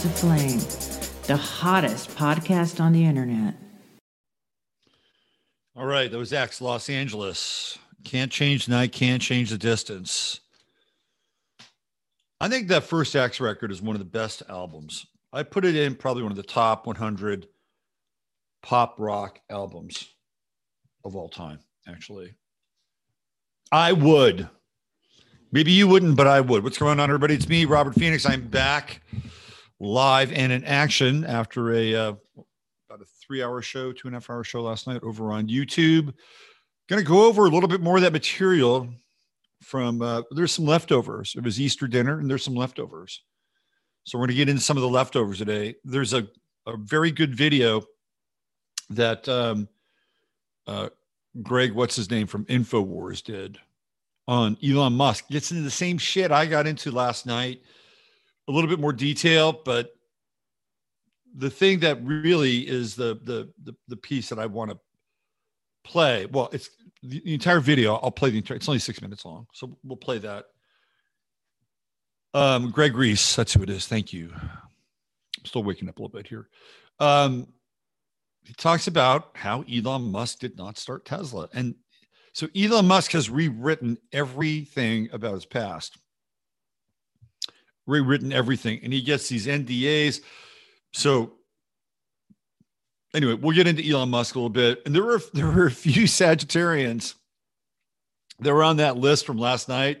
15 of Flame, the hottest podcast on the internet. All right, that was X Los Angeles. Can't change the night, can't change the distance. I think that first X record is one of the best albums. I put it in probably one of the top 100 pop rock albums of all time, actually. I would. Maybe you wouldn't, but I would. What's going on, everybody? It's me, Robert Phoenix. I'm back live and in action after a uh, about a three-hour show, two and a half hour show last night over on YouTube. Going to go over a little bit more of that material from. Uh, there's some leftovers. It was Easter dinner, and there's some leftovers. So we're going to get into some of the leftovers today. There's a a very good video that um, uh, Greg, what's his name from Infowars, did on Elon Musk. Gets into the same shit I got into last night, a little bit more detail, but the thing that really is the the the, the piece that I want to play. Well, it's the, the entire video. I'll play the entire. It's only six minutes long, so we'll play that. Um, Greg Reese, that's who it is. Thank you. I'm still waking up a little bit here. Um, he talks about how Elon Musk did not start Tesla, and so Elon Musk has rewritten everything about his past, rewritten everything, and he gets these NDAs. So anyway, we'll get into Elon Musk a little bit. And there were there were a few Sagittarians that were on that list from last night.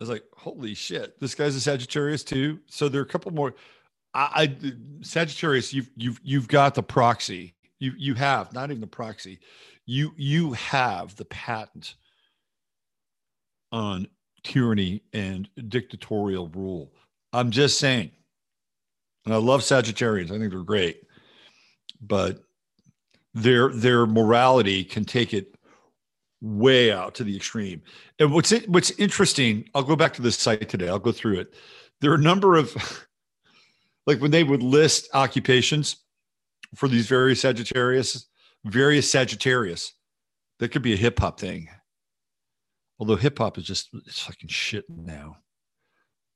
I was like, holy shit, this guy's a Sagittarius too. So there are a couple more. I, I Sagittarius, you've you've you've got the proxy. You you have not even the proxy you you have the patent on tyranny and dictatorial rule. I'm just saying. And I love Sagittarians. I think they're great. But their their morality can take it way out to the extreme. And what's it, what's interesting, I'll go back to this site today. I'll go through it. There are a number of like when they would list occupations for these various Sagittarius, various Sagittarius. That could be a hip hop thing. Although hip hop is just it's fucking shit now.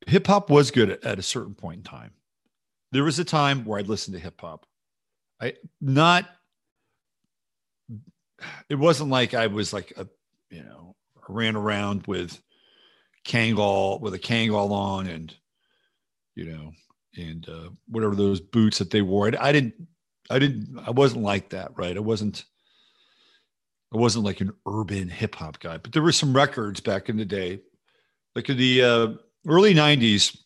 Hip hop was good at, at a certain point in time. There was a time where I'd listen to hip hop. I not it wasn't like I was like a you know ran around with Kangol with a Kangol on and you know and uh, whatever those boots that they wore. I, I didn't I didn't I wasn't like that, right? I wasn't I wasn't like an urban hip hop guy, but there were some records back in the day, like in the uh, early 90s.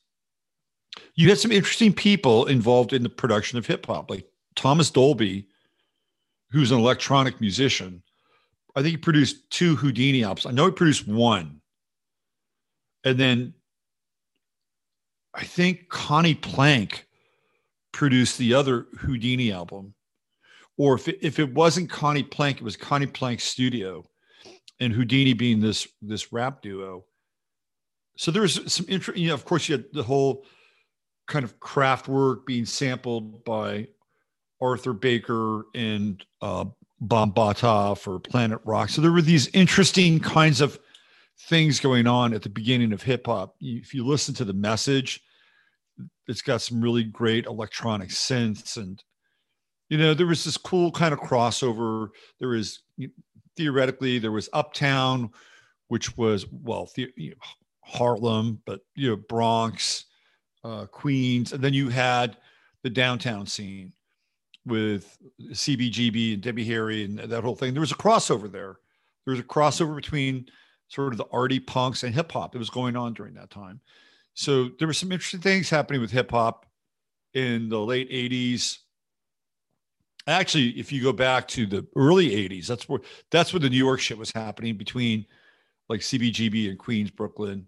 You had some interesting people involved in the production of hip hop, like Thomas Dolby, who's an electronic musician. I think he produced two Whodini albums. I know he produced one. And then I think Conny Plank produced the other Whodini album. Or if it, if it wasn't Conny Plank, it was Conny Plank Studio and Whodini being this this rap duo. So there was some interest, you know, of course you had the whole kind of Kraftwerk being sampled by Arthur Baker and uh, Bambaataa for Planet Rock. So there were these interesting kinds of things going on at the beginning of hip hop. If you listen to the message, it's got some really great electronic synths and you know there was this cool kind of crossover there was theoretically there was uptown which was well the, you know, harlem but you know bronx uh, queens and then you had the downtown scene with cbgb and debbie harry and that whole thing there was a crossover there there was a crossover between sort of the arty punks and hip hop. that was going on during that time. So there were some interesting things happening with hip hop in the late 80s. Actually, if you go back to the early 80s, that's where that's where the New York shit was happening between like CBGB and Queens, Brooklyn,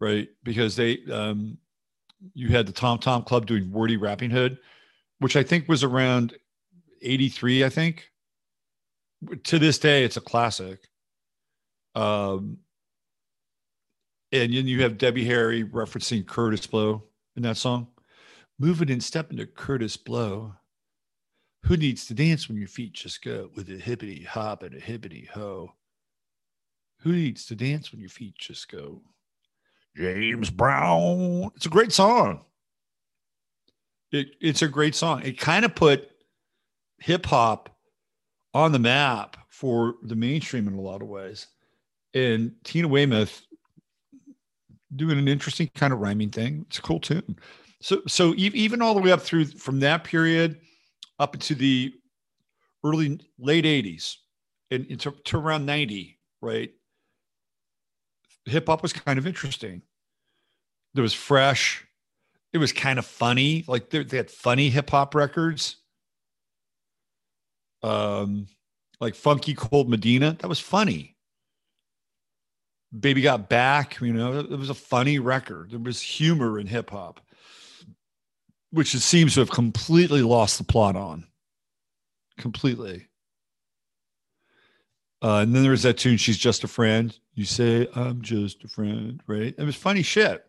right? Because they um you had the Tom Tom Club doing Wordy Rappinghood, which I think was around 83, I think. To this day, it's a classic. Um, and then you have Debbie Harry referencing Kurtis Blow in that song. Moving and stepping to Kurtis Blow. Who needs to dance when your feet just go with a hippity hop and a hippity ho? Who needs to dance when your feet just go? James Brown. It's a great song. It, it's a great song. It kind of put hip hop on the map for the mainstream in a lot of ways. And Tina Weymouth doing an interesting kind of rhyming thing. It's a cool tune. So, so even all the way up through from that period up into the early late 80s and into to around 90, right? Hip hop was kind of interesting. There was fresh. It was kind of funny. Like they, they had funny hip hop records. Um, like Funky Cold Medina. That was funny. Baby Got Back, you know, it was a funny record. There was humor in hip hop, which it seems to have completely lost the plot on. Completely. Uh, and then there was that tune, She's Just a Friend. You say, I'm just a friend, right? It was funny shit.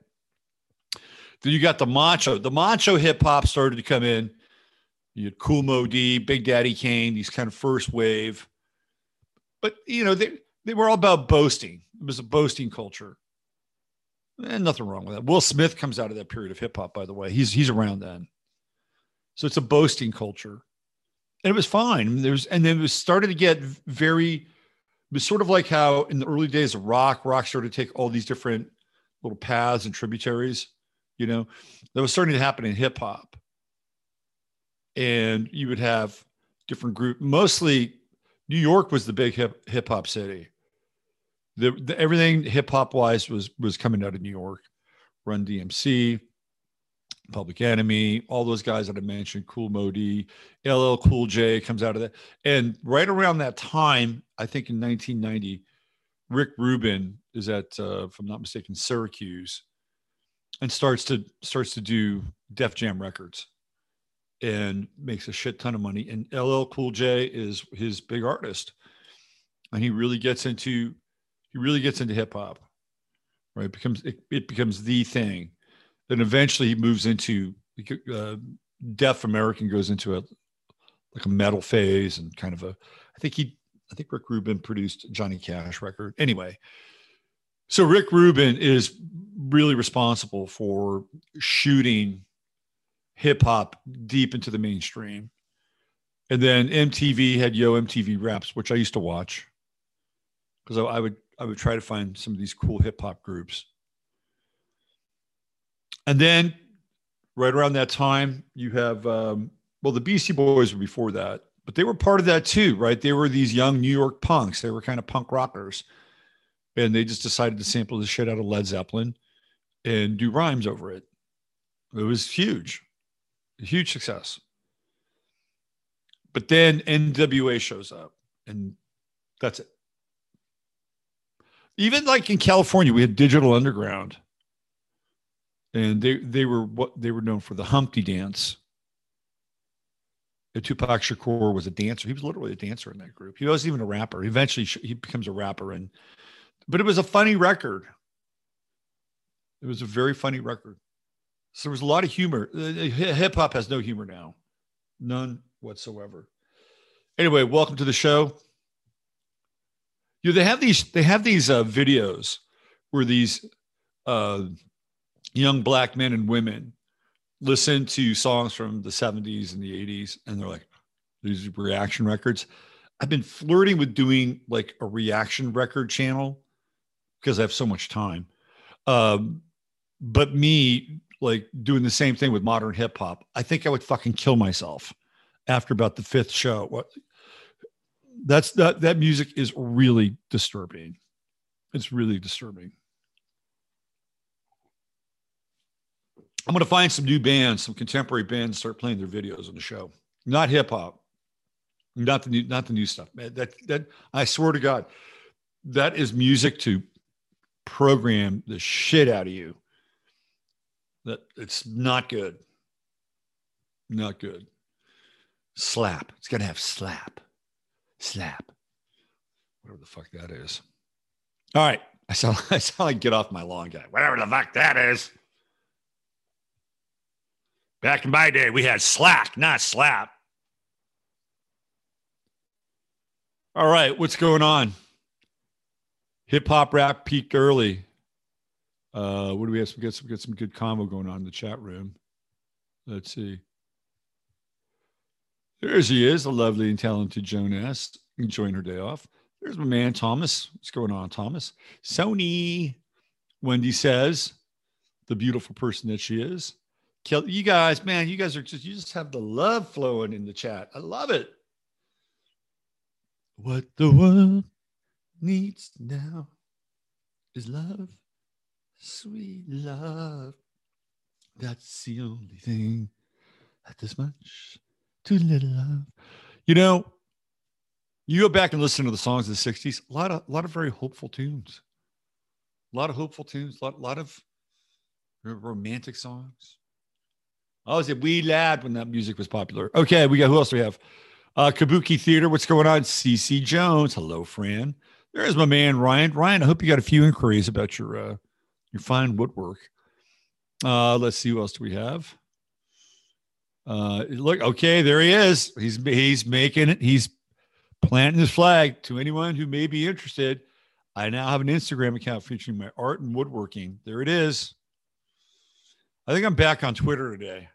Then you got the macho. The macho hip hop started to come in. You had Cool Moe Dee, Big Daddy Kane, these kind of first wave. But, you know, they, they were all about boasting. It was a boasting culture. And nothing wrong with that. Will Smith comes out of that period of hip hop, by the way. He's he's around then. So it's a boasting culture. And it was fine. There was, and then it was started to get very, it was sort of like how in the early days of rock, rock started to take all these different little paths and tributaries, you know, that was starting to happen in hip hop. And you would have different group, mostly New York was the big hip hip hop city the, the everything hip hop wise was was coming out of New York. Run DMC, Public Enemy, all those guys that I mentioned, Cool Moe Dee, LL Cool J comes out of that. And right around that time, I think in 1990, Rick Rubin is at, uh, if I'm not mistaken, Syracuse, and starts to starts to do Def Jam records, and makes a shit ton of money. And LL Cool J is his big artist, and he really gets into he really gets into hip hop, right? It becomes it, it, becomes the thing. Then eventually he moves into uh, Def American goes into a like a metal phase and kind of a. I think he I think Rick Rubin produced Johnny Cash record. Anyway, so Rick Rubin is really responsible for shooting hip hop deep into the mainstream. And then MTV had Yo MTV Raps, which I used to watch because I, I, would I would try to find some of these cool hip hop groups. And then right around that time, you have, um, well, the Beastie Boys were before that, but they were part of that too, right? They were these young New York punks. They were kind of punk rockers. And they just decided to sample the shit out of Led Zeppelin and do rhymes over it. It was huge, huge success. But then NWA shows up, and that's it even like in California, we had Digital Underground, and they they were what they were known for the Humpty Dance. And Tupac Shakur was a dancer. He was literally a dancer in that group. He wasn't even a rapper. Eventually, he becomes a rapper, and but it was a funny record. It was a very funny record. So there was a lot of humor. Uh, uh, Hip hop has no humor now, none whatsoever. Anyway, welcome to the show know, they have these they have these uh, videos where these uh, young black men and women listen to songs from the 70s and the 80s and they're like these reaction records. I've been flirting with doing like a reaction record channel because i have so much time. Um, but me like doing the same thing with modern hip hop i think i would fucking kill myself after about the fifth show that's that that music is really disturbing. It's really disturbing. I'm going to find some new bands, some contemporary bands, start playing their videos on the show. Not hip hop, not the new, not the new stuff. That that I swear to God, that is music to program the shit out of you. That it's not good. Not good. Slap. It's gonna have slap. Slap. Whatever the fuck that is. All right. I sound, I sound like get off my lawn guy. Whatever the fuck that is. Back in my day, we had slack, not slap. All right, what's going on? Hip hop rap peaked early. Uh, what do we have? We got some, get some good combo going on in the chat room. Let's see. There she is, the lovely and talented Joan S. enjoying her day off. There's my man Thomas. What's going on, Thomas? Sony. Wendy says, the beautiful person that she is. Kelly, You guys, man, you guys are just you just have the love flowing in the chat. I love it. What the world needs now is love, sweet love. That's the only thing that this much too little love. You know, you go back and listen to the songs of the 60s, a lot of a lot of very hopeful tunes. A lot of hopeful tunes, a lot, lot of romantic songs. I was a wee lad when that music was popular. Okay, we got who else do we have? Uh, Kabuki Theater, what's going on? CC Jones. Hello, Fran. There's my man Ryan. Ryan, I hope you got a few inquiries about your uh, your fine woodwork. Uh, let's see who else do we have. Uh, look, okay, there he is. He's he's making it. He's planting his flag to anyone who may be interested. I now have an Instagram account featuring my art and woodworking. There it is. I think I'm back on Twitter today.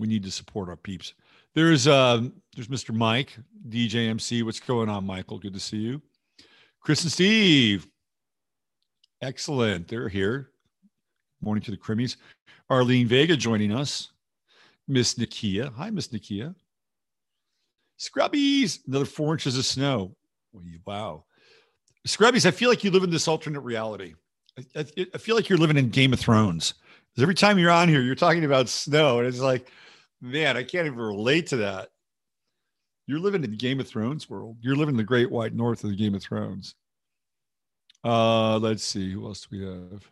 we need to support our peeps. There's uh, there's Mr. Mike, DJMC. What's going on, Michael? Good to see you. Chris and Steve. Excellent. They're here. Morning to the Crimmies. Arlene Vega joining us. Miss Nikia. Hi, Miss Nikia. Scrubbies. Another four inches of snow. Wow. Scrubbies, I feel like you live in this alternate reality. I, I, I feel like you're living in Game of Thrones. Because every time you're on here, you're talking about snow, and it's like, man, I can't even relate to that. You're living in the Game of Thrones world. You're living in the Great White North of the Game of Thrones. Uh, let's see who else do we have.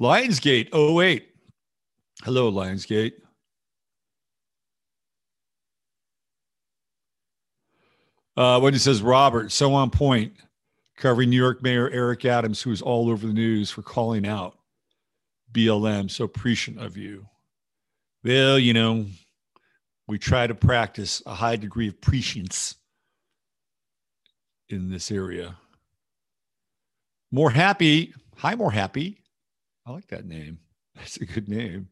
Lionsgate 08. Hello, Lionsgate. Uh, when he says Robert, so on point covering New York Mayor Eric Adams, who is all over the news for calling out BLM. So appreciative of you. Well, you know, we try to practice a high degree of prescience in this area. More happy. Hi, more happy. I like that name. That's a good name.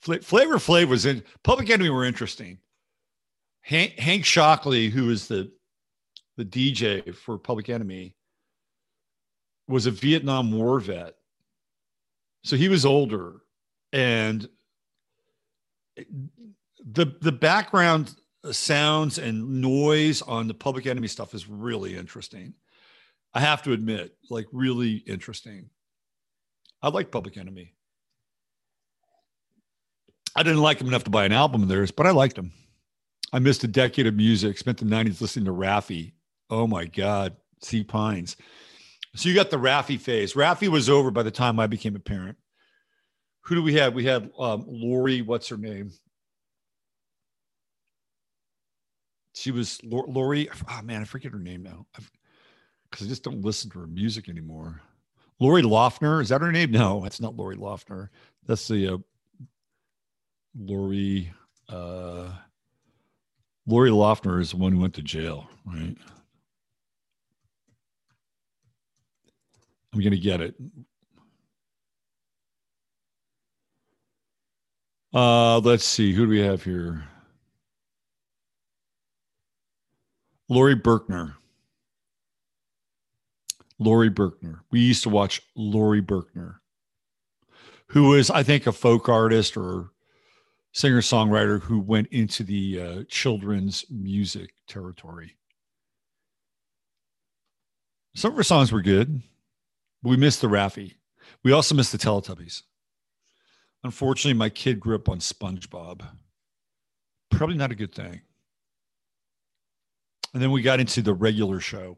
Flavor Flav was in Public Enemy were interesting. Hank, Hank Shocklee, who is the the DJ for Public Enemy, was a Vietnam War vet. So he was older and the the background sounds and noise on the public enemy stuff is really interesting. I have to admit, like really interesting. I like Public Enemy. I didn't like them enough to buy an album of theirs, but I liked them. I missed a decade of music, spent the 90s listening to Raffi. Oh my God, Sea Pines. So you got the Raffi phase. Raffi was over by the time I became a parent. Who do we have? We had um, Lori. What's her name? She was Lori. Oh man, I forget her name now because I just don't listen to her music anymore. Lori Loeffner is that her name? No, that's not Lori Loeffner. That's the uh, Lori. Uh, Lori Loeffner is the one who went to jail, right? I'm to get it. Uh, let's see. Who do we have here? Laurie Berkner. Laurie Berkner. We used to watch Laurie Berkner, who is, I think, a folk artist or singer songwriter who went into the uh, children's music territory. Some of her songs were good. But We missed the Raffi. We also missed the Teletubbies. Unfortunately, my kid grew up on SpongeBob. Probably not a good thing. And then we got into the regular show.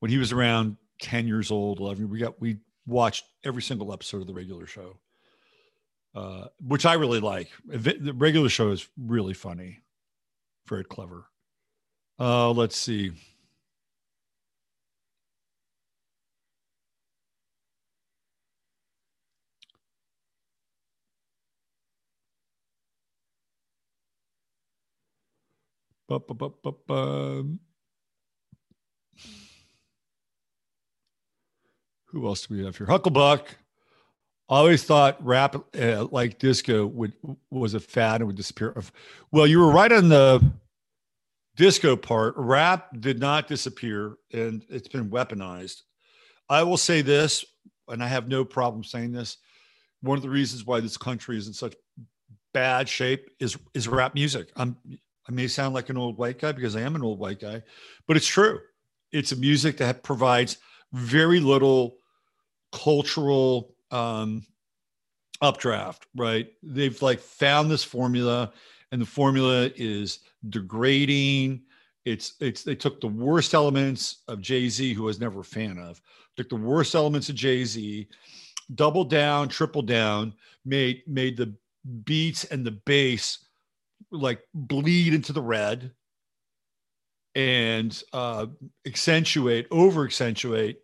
When he was around 10 years old, 11, we got we watched every single episode of the regular show. Uh, which I really like. The regular show is really funny, very clever. Uh, let's see. Who else do we have here? Hucklebuck. I always thought rap uh, like disco would was a fad and would disappear. Well, you were right on the disco part. Rap did not disappear, and it's been weaponized. I will say this, and I have no problem saying this. One of the reasons why this country is in such bad shape is is rap music. I'm I may sound like an old white guy because I am an old white guy, but it's true. It's a music that provides very little cultural um, updraft, right? They've like found this formula, and the formula is degrading. It's it's they took the worst elements of Jay Z, who I was never a fan of, took the worst elements of Jay Z, doubled down, triple down, made made the beats and the bass like bleed into the red and uh, accentuate, over accentuate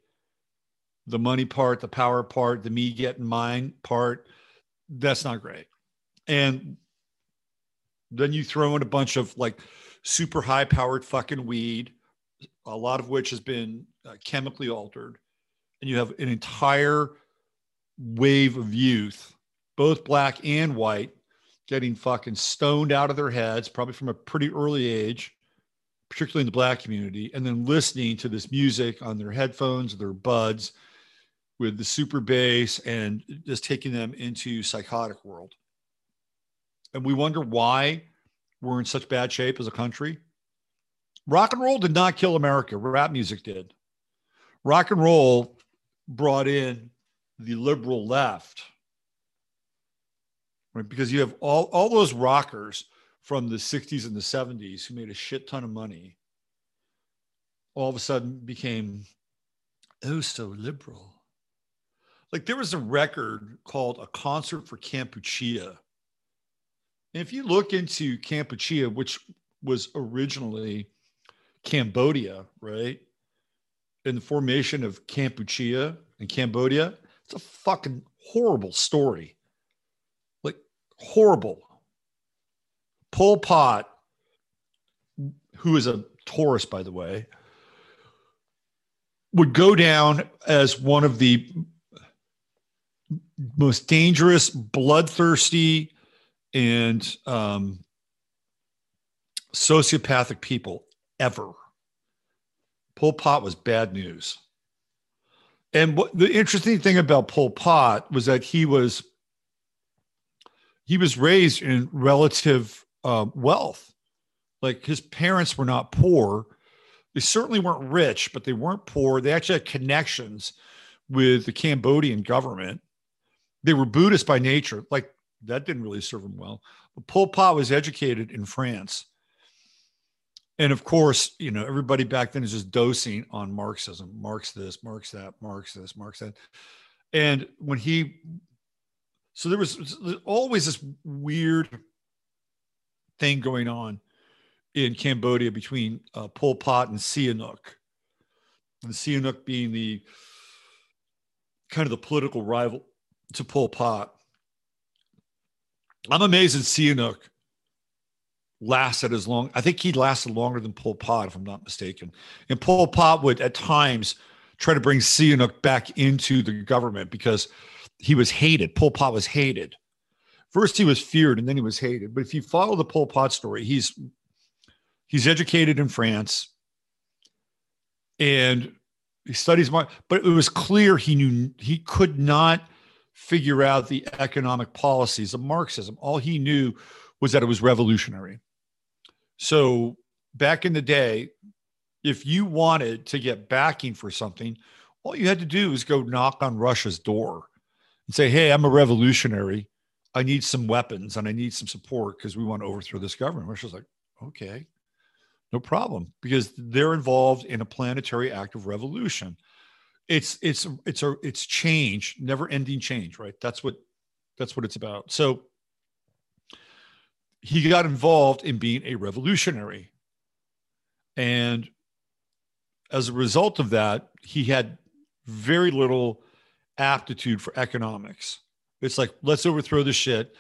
the money part, the power part, the me getting mine part. That's not great. And then you throw in a bunch of like super high powered fucking weed, a lot of which has been uh, chemically altered. And you have an entire wave of youth, both black and white, getting fucking stoned out of their heads, probably from a pretty early age, particularly in the black community, and then listening to this music on their headphones, their buds, with the super bass, and just taking them into psychotic world. And we wonder why we're in such bad shape as a country. Rock and roll did not kill America. Rap music did. Rock and roll brought in the liberal left right? Because you have all, all those rockers from the 60s and the 70s who made a shit ton of money all of a sudden became oh so liberal. Like there was a record called A Concert for Kampuchea. And if you look into Kampuchea, which was originally Cambodia, right? In the formation of Kampuchea and Cambodia, it's a fucking horrible story horrible. Pol Pot, who is a Taurus, by the way, would go down as one of the most dangerous, bloodthirsty, and um, sociopathic people ever. Pol Pot was bad news. And what the interesting thing about Pol Pot was that he was he was raised in relative uh, wealth. Like his parents were not poor. They certainly weren't rich, but they weren't poor. They actually had connections with the Cambodian government. They were Buddhist by nature. Like that didn't really serve him well. But Pol Pot was educated in France. And of course, you know, everybody back then is just dosing on Marxism. Marx this, Marx that, Marx this, Marx that. And when he so there was, always this weird thing going on in Cambodia between uh, Pol Pot and Sihanouk. And Sihanouk being the kind of the political rival to Pol Pot. I'm amazed that Sihanouk lasted as long. I think he lasted longer than Pol Pot, if I'm not mistaken. And Pol Pot would at times try to bring Sihanouk back into the government because he was hated. Pol Pot was hated. First, he was feared, and then he was hated. But if you follow the Pol Pot story, he's he's educated in France, and he studies. But it was clear he knew he could not figure out the economic policies of Marxism. All he knew was that it was revolutionary. So back in the day, if you wanted to get backing for something, all you had to do was go knock on Russia's door and say, Hey, I'm a revolutionary. I need some weapons and I need some support because we want to overthrow this government. Russia's like, okay, no problem, because they're involved in a planetary act of revolution. It's it's it's a it's change, never ending change, right? That's what that's what it's about. So he got involved in being a revolutionary. And as a result of that, he had very little aptitude for economics. It's like, let's overthrow the shit,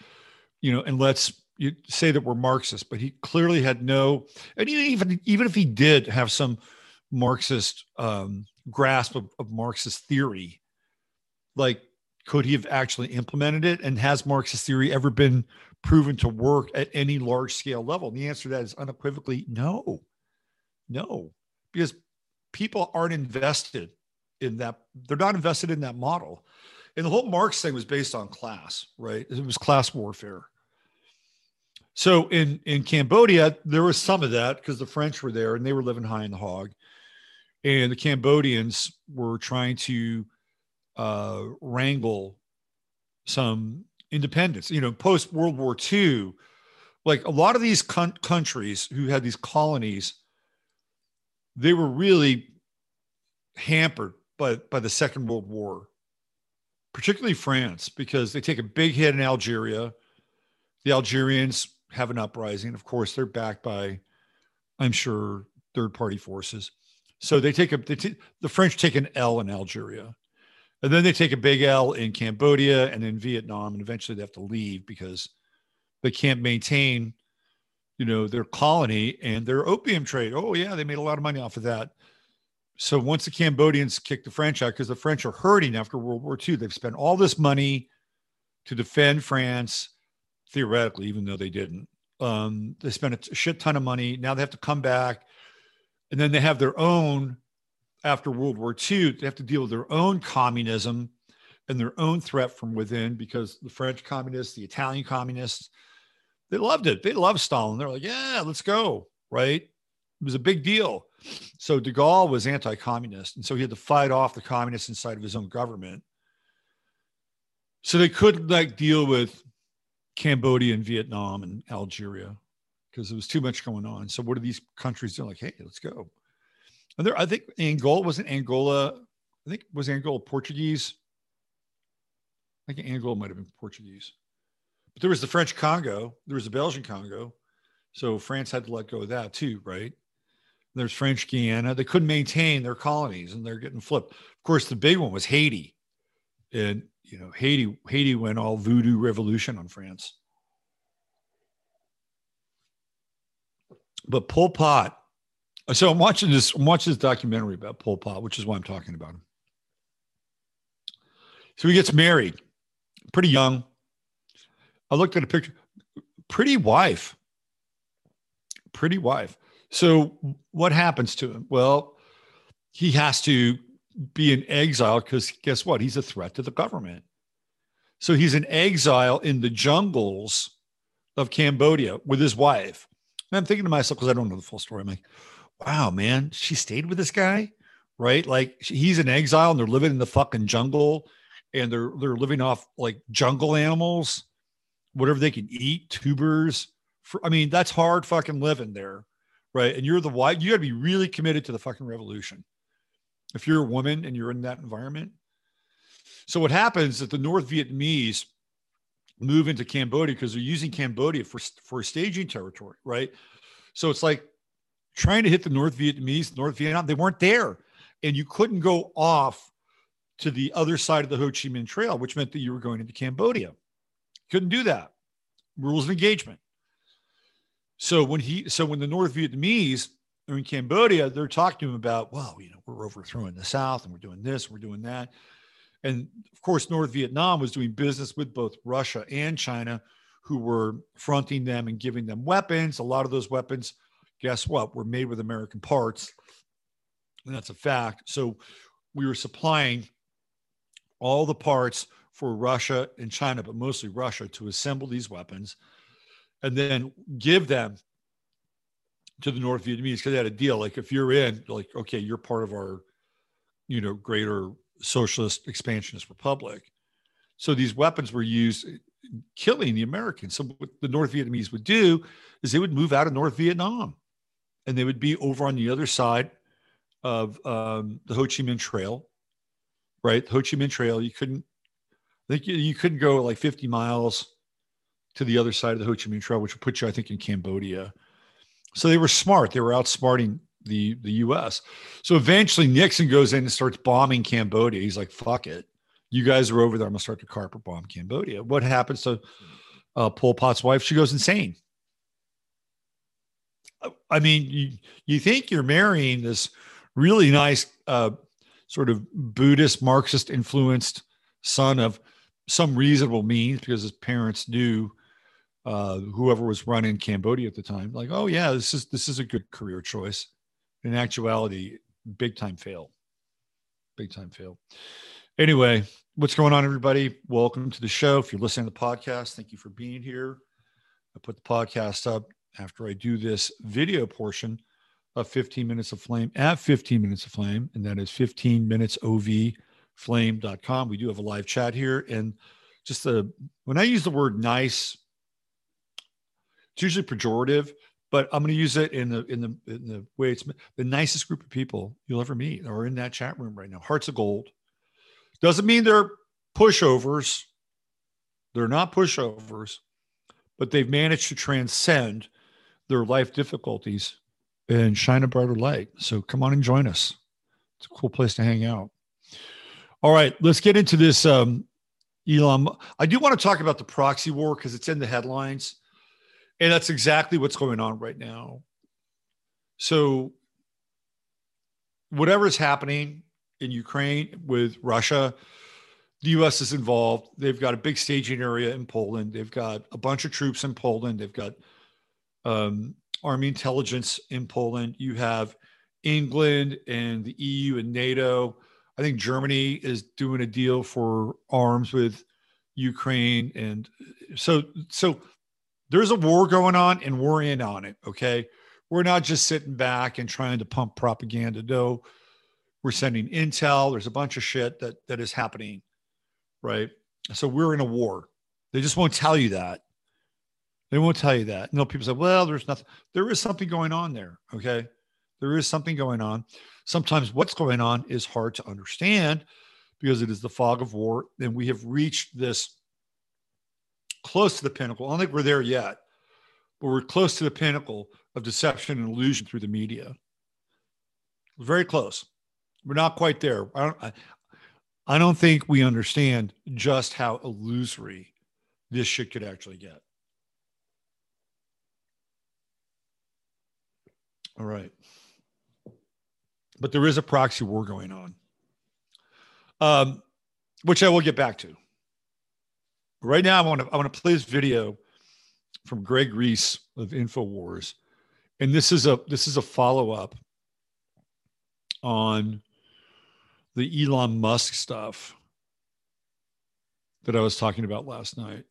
you know, and let's you say that we're Marxist, but he clearly had no, and even even if he did have some Marxist um, grasp of, of Marxist theory, like could he have actually implemented it? And has Marxist theory ever been proven to work at any large scale level? And the answer to that is unequivocally no, no, because people aren't invested in that. They're not invested in that model. And the whole Marx thing was based on class, right? It was class warfare. So in in Cambodia, there was some of that because the French were there and they were living high in the hog, and the Cambodians were trying to uh, wrangle some independence. You know, post World War II, like a lot of these con- countries who had these colonies, they were really hampered by, by the Second World War, particularly France, because they take a big hit in Algeria. The Algerians have an uprising. Of course, they're backed by, I'm sure, third party forces. So they take a they t- the French take an L in Algeria, and then they take a big L in Cambodia and in Vietnam, and eventually they have to leave because they can't maintain, you know, their colony and their opium trade. Oh yeah, they made a lot of money off of that so once the Cambodians kick the French out, because the French are hurting after World War II, they've spent all this money to defend France, theoretically, even though they didn't. Um, they spent a shit ton of money. Now they have to come back, and then they have their own. After World War II, they have to deal with their own communism and their own threat from within because the French communists, the Italian communists, they loved it. They loved Stalin. They're like, yeah, let's go. Right. It was a big deal. So de Gaulle was anti-communist, and so he had to fight off the communists inside of his own government. So they couldn't like deal with Cambodia and Vietnam and Algeria because there was too much going on. So what are these countries doing? Like, hey, let's go. And there, I think Angola wasn't Angola. I think was Angola Portuguese. I think Angola might have been Portuguese. But there was the French Congo. There was the Belgian Congo. So France had to let go of that too, right? There's French Guiana. They couldn't maintain their colonies and they're getting flipped. Of course, the big one was Haiti. And, you know, Haiti, Haiti went all voodoo revolution on France. But Pol Pot, so I'm watching this, I'm watching this documentary about Pol Pot, which is why I'm talking about him. So he gets married, pretty young. I looked at a picture, pretty wife, pretty wife. So what happens to him? Well, he has to be in exile because guess what? He's a threat to the government. So he's in exile in the jungles of Cambodia with his wife. And I'm thinking to myself, because I don't know the full story, I'm like, wow, man, she stayed with this guy, right? Like he's in exile and they're living in the fucking jungle and they're they're living off like jungle animals, whatever they can eat, tubers. For, I mean, that's hard fucking living there right? And you're the white, you got to be really committed to the fucking revolution. If you're a woman and you're in that environment. So what happens that the North Vietnamese move into Cambodia because they're using Cambodia for, for staging territory, right? So it's like trying to hit the North Vietnamese, North Vietnam, they weren't there. And you couldn't go off to the other side of the Ho Chi Minh Trail, which meant that you were going into Cambodia. Couldn't do that. Rules of engagement. So when he, so when the North Vietnamese are in Cambodia, they're talking to him about, well, you know, we're overthrowing the South and we're doing this, we're doing that. And of course, North Vietnam was doing business with both Russia and China, who were fronting them and giving them weapons. A lot of those weapons, guess what, were made with American parts. And that's a fact. So we were supplying all the parts for Russia and China, but mostly Russia, to assemble these weapons and then give them to the North Vietnamese because they had a deal. Like if you're in, like okay, you're part of our, you know, greater socialist expansionist republic. So these weapons were used killing the Americans. So what the North Vietnamese would do is they would move out of North Vietnam, and they would be over on the other side of um, the Ho Chi Minh Trail, right? The Ho Chi Minh Trail. You couldn't, I think you, you couldn't go like 50 miles to the other side of the Ho Chi Minh Trail, which would put you, I think, in Cambodia. So they were smart. They were outsmarting the the U.S. So eventually Nixon goes in and starts bombing Cambodia. He's like, "Fuck it, you guys are over there. I'm gonna start to carpet bomb Cambodia." What happens to uh, Pol Pot's wife? She goes insane. I mean, you you think you're marrying this really nice uh, sort of Buddhist Marxist influenced son of some reasonable means because his parents knew uh, whoever was running Cambodia at the time, like, oh yeah, this is this is a good career choice. In actuality, big time fail, big time fail. Anyway, what's going on, everybody? Welcome to the show. If you're listening to the podcast, thank you for being here. I put the podcast up after I do this video portion of 15 minutes of flame at 15 minutes of flame, and that is 15 minutes OV flame.com. We do have a live chat here. And just the when I use the word nice, it's usually pejorative, but I'm going to use it in the in the in the way it's the nicest group of people you'll ever meet are in that chat room right now. Hearts of gold. Doesn't mean they're pushovers. They're not pushovers, but they've managed to transcend their life difficulties and shine a brighter light. So come on and join us. It's a cool place to hang out. All right, let's get into this. Um, Elon, I do want to talk about the proxy war because it's in the headlines, and that's exactly what's going on right now. So, whatever is happening in Ukraine with Russia, the U.S. is involved. They've got a big staging area in Poland. They've got a bunch of troops in Poland. They've got um, Army intelligence in Poland. You have England and the EU and NATO. I think Germany is doing a deal for arms with Ukraine, and so so there's a war going on, and we're in on it. Okay, we're not just sitting back and trying to pump propaganda. No, we're sending intel. There's a bunch of shit that that is happening, right? So we're in a war. They just won't tell you that. They won't tell you that. Know, people say, well, there's nothing. There is something going on there. Okay. There is something going on. Sometimes what's going on is hard to understand because it is the fog of war. And we have reached this close to the pinnacle. I don't think we're there yet, but we're close to the pinnacle of deception and illusion through the media. Very close. We're not quite there. I don't, I, I don't think we understand just how illusory this shit could actually get. All right. But there is a proxy war going on, um, which I will get back to. Right now, I want to I want to play this video from Greg Reese of Infowars, and this is a this is a follow up on the Elon Musk stuff that I was talking about last night.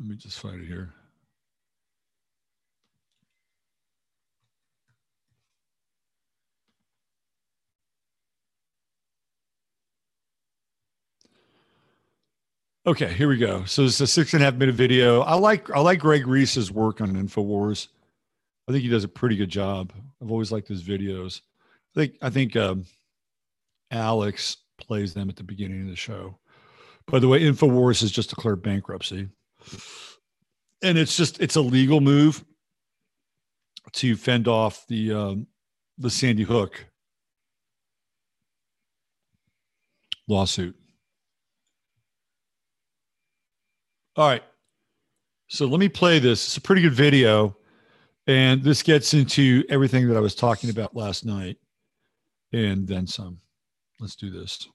Let me just find it here. Okay, here we go. So it's a six and a half minute video. I like I like Greg Reese's work on Infowars. I think he does a pretty good job. I've always liked his videos. I think I think um, Alex plays them at the beginning of the show. By the way, Infowars has just declared bankruptcy and it's just it's a legal move to fend off the um, the Sandy Hook lawsuit. All right. So let me play this. It's a pretty good video. And this gets into everything that I was talking about last night and then some. Let's do this.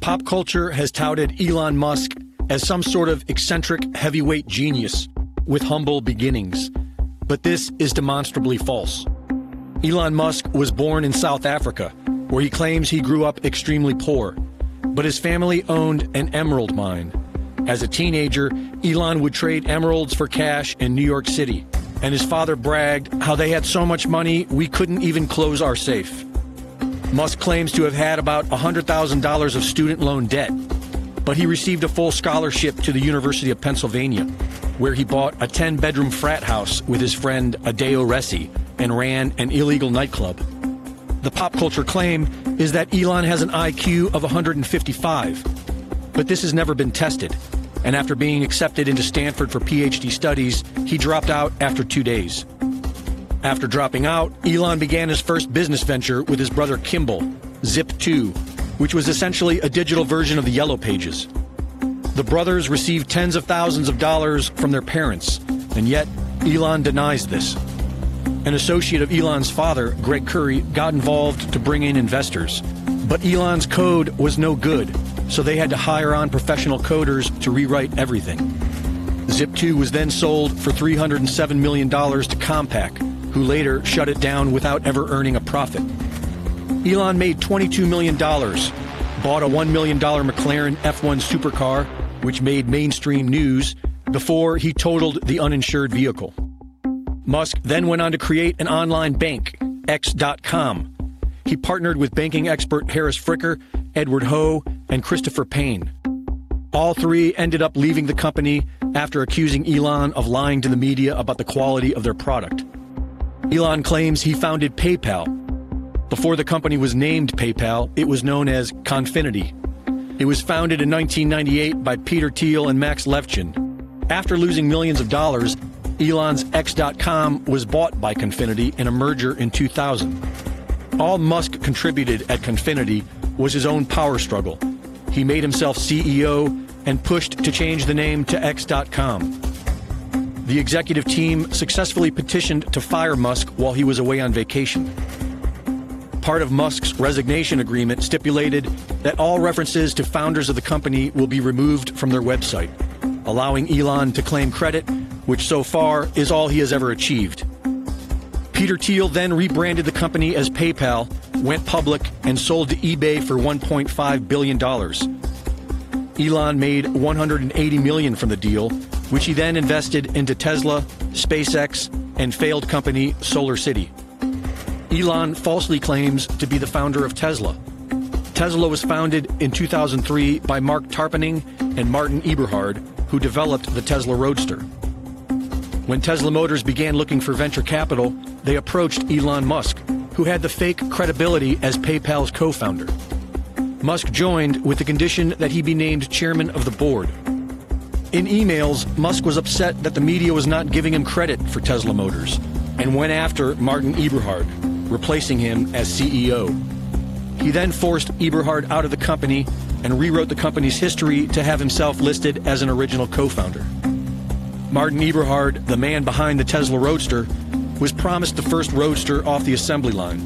Pop culture has touted Elon Musk as some sort of eccentric heavyweight genius with humble beginnings. But this is demonstrably false. Elon Musk was born in South Africa, where he claims he grew up extremely poor, but his family owned an emerald mine. As a teenager, Elon would trade emeralds for cash in New York City, and his father bragged how they had so much money we couldn't even close our safe. Musk claims to have had about $100,000 of student loan debt, but he received a full scholarship to the University of Pennsylvania, where he bought a 10 bedroom frat house with his friend Adeo Ressi and ran an illegal nightclub. The pop culture claim is that Elon has an IQ of 155, but this has never been tested. And after being accepted into Stanford for PhD studies, he dropped out after two days. After dropping out, Elon began his first business venture with his brother Kimball, Zip2, which was essentially a digital version of the Yellow Pages. The brothers received tens of thousands of dollars from their parents, and yet Elon denies this. An associate of Elon's father, Greg Kouri, got involved to bring in investors. But Elon's code was no good, so they had to hire on professional coders to rewrite everything. Zip2 was then sold for $307 million to Compaq, who later shut it down without ever earning a profit. Elon made $22 million, bought a $1 million McLaren F1 supercar, which made mainstream news before he totaled the uninsured vehicle. Musk then went on to create an online bank, X.com. He partnered with banking expert Harris Fricker, Edward Ho, and Christopher Payne. All three ended up leaving the company after accusing Elon of lying to the media about the quality of their product. Elon claims he founded PayPal. Before the company was named PayPal, it was known as Confinity. It was founded in 1998 by Peter Thiel and Max Levchin. After losing millions of dollars, Elon's X.com was bought by Confinity in a merger in 2000. All Musk contributed at Confinity was his own power struggle. He made himself CEO and pushed to change the name to X.com. The executive team successfully petitioned to fire Musk while he was away on vacation. Part of Musk's resignation agreement stipulated that all references to founders of the company will be removed from their website, allowing Elon to claim credit, which so far is all he has ever achieved. Peter Thiel then rebranded the company as PayPal, went public, and sold to eBay for $1.5 billion. Elon made 180 million from the deal, which he then invested into Tesla, SpaceX, and failed company SolarCity. Elon falsely claims to be the founder of Tesla. Tesla was founded in 2003 by Marc Tarpenning and Martin Eberhard, who developed the Tesla Roadster. When Tesla Motors began looking for venture capital, they approached Elon Musk, who had the fake credibility as PayPal's co founder. Musk joined with the condition that he be named chairman of the board. In emails, Musk was upset that the media was not giving him credit for Tesla Motors and went after Martin Eberhard, replacing him as CEO. He then forced Eberhard out of the company and rewrote the company's history to have himself listed as an original co founder. Martin Eberhard, the man behind the Tesla Roadster, was promised the first Roadster off the assembly line.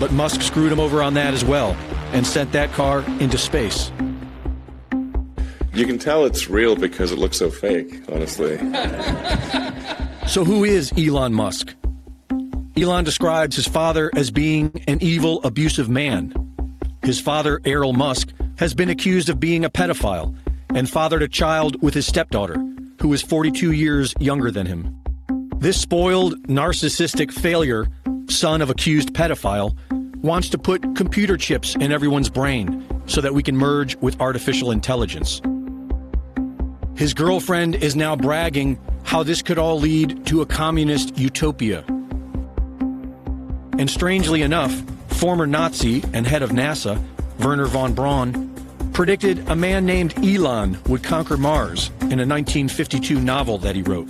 But Musk screwed him over on that as well and sent that car into space. You can tell it's real because it looks so fake, honestly. So, who is Elon Musk? Elon describes his father as being an evil, abusive man. His father, Errol Musk, has been accused of being a pedophile and fathered a child with his stepdaughter, who is 42 years younger than him. This spoiled, narcissistic failure, son of accused pedophile, wants to put computer chips in everyone's brain so that we can merge with artificial intelligence. His girlfriend is now bragging how this could all lead to a communist utopia. And strangely enough, former Nazi and head of NASA, Wernher von Braun, predicted a man named Elon would conquer Mars in a 1952 novel that he wrote.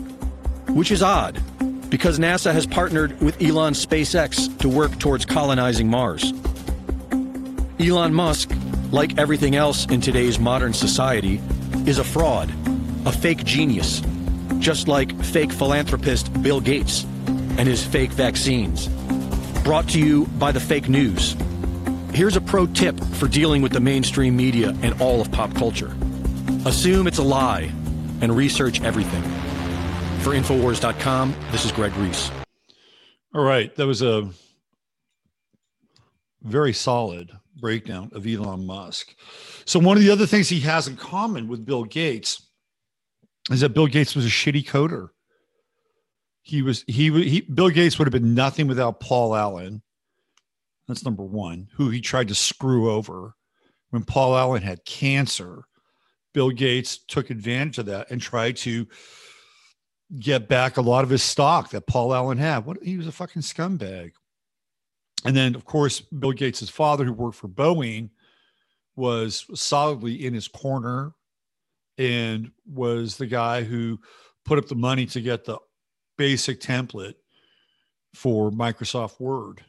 Which is odd, because NASA has partnered with Elon's SpaceX to work towards colonizing Mars. Elon Musk, like everything else in today's modern society, is a fraud, a fake genius, just like fake philanthropist Bill Gates and his fake vaccines. Brought to you by the fake news. Here's a pro tip for dealing with the mainstream media and all of pop culture assume it's a lie and research everything. For Infowars.com, this is Greg Reese. All right. That was a very solid breakdown of Elon Musk. So, one of the other things he has in common with Bill Gates is that Bill Gates was a shitty coder. He was, he, he Bill Gates would have been nothing without Paul Allen. That's number one, who he tried to screw over when Paul Allen had cancer. Bill Gates took advantage of that and tried to get back a lot of his stock that Paul Allen had. What he was a fucking scumbag. And then, of course, Bill Gates' father, who worked for Boeing, was solidly in his corner and was the guy who put up the money to get the basic template for Microsoft Word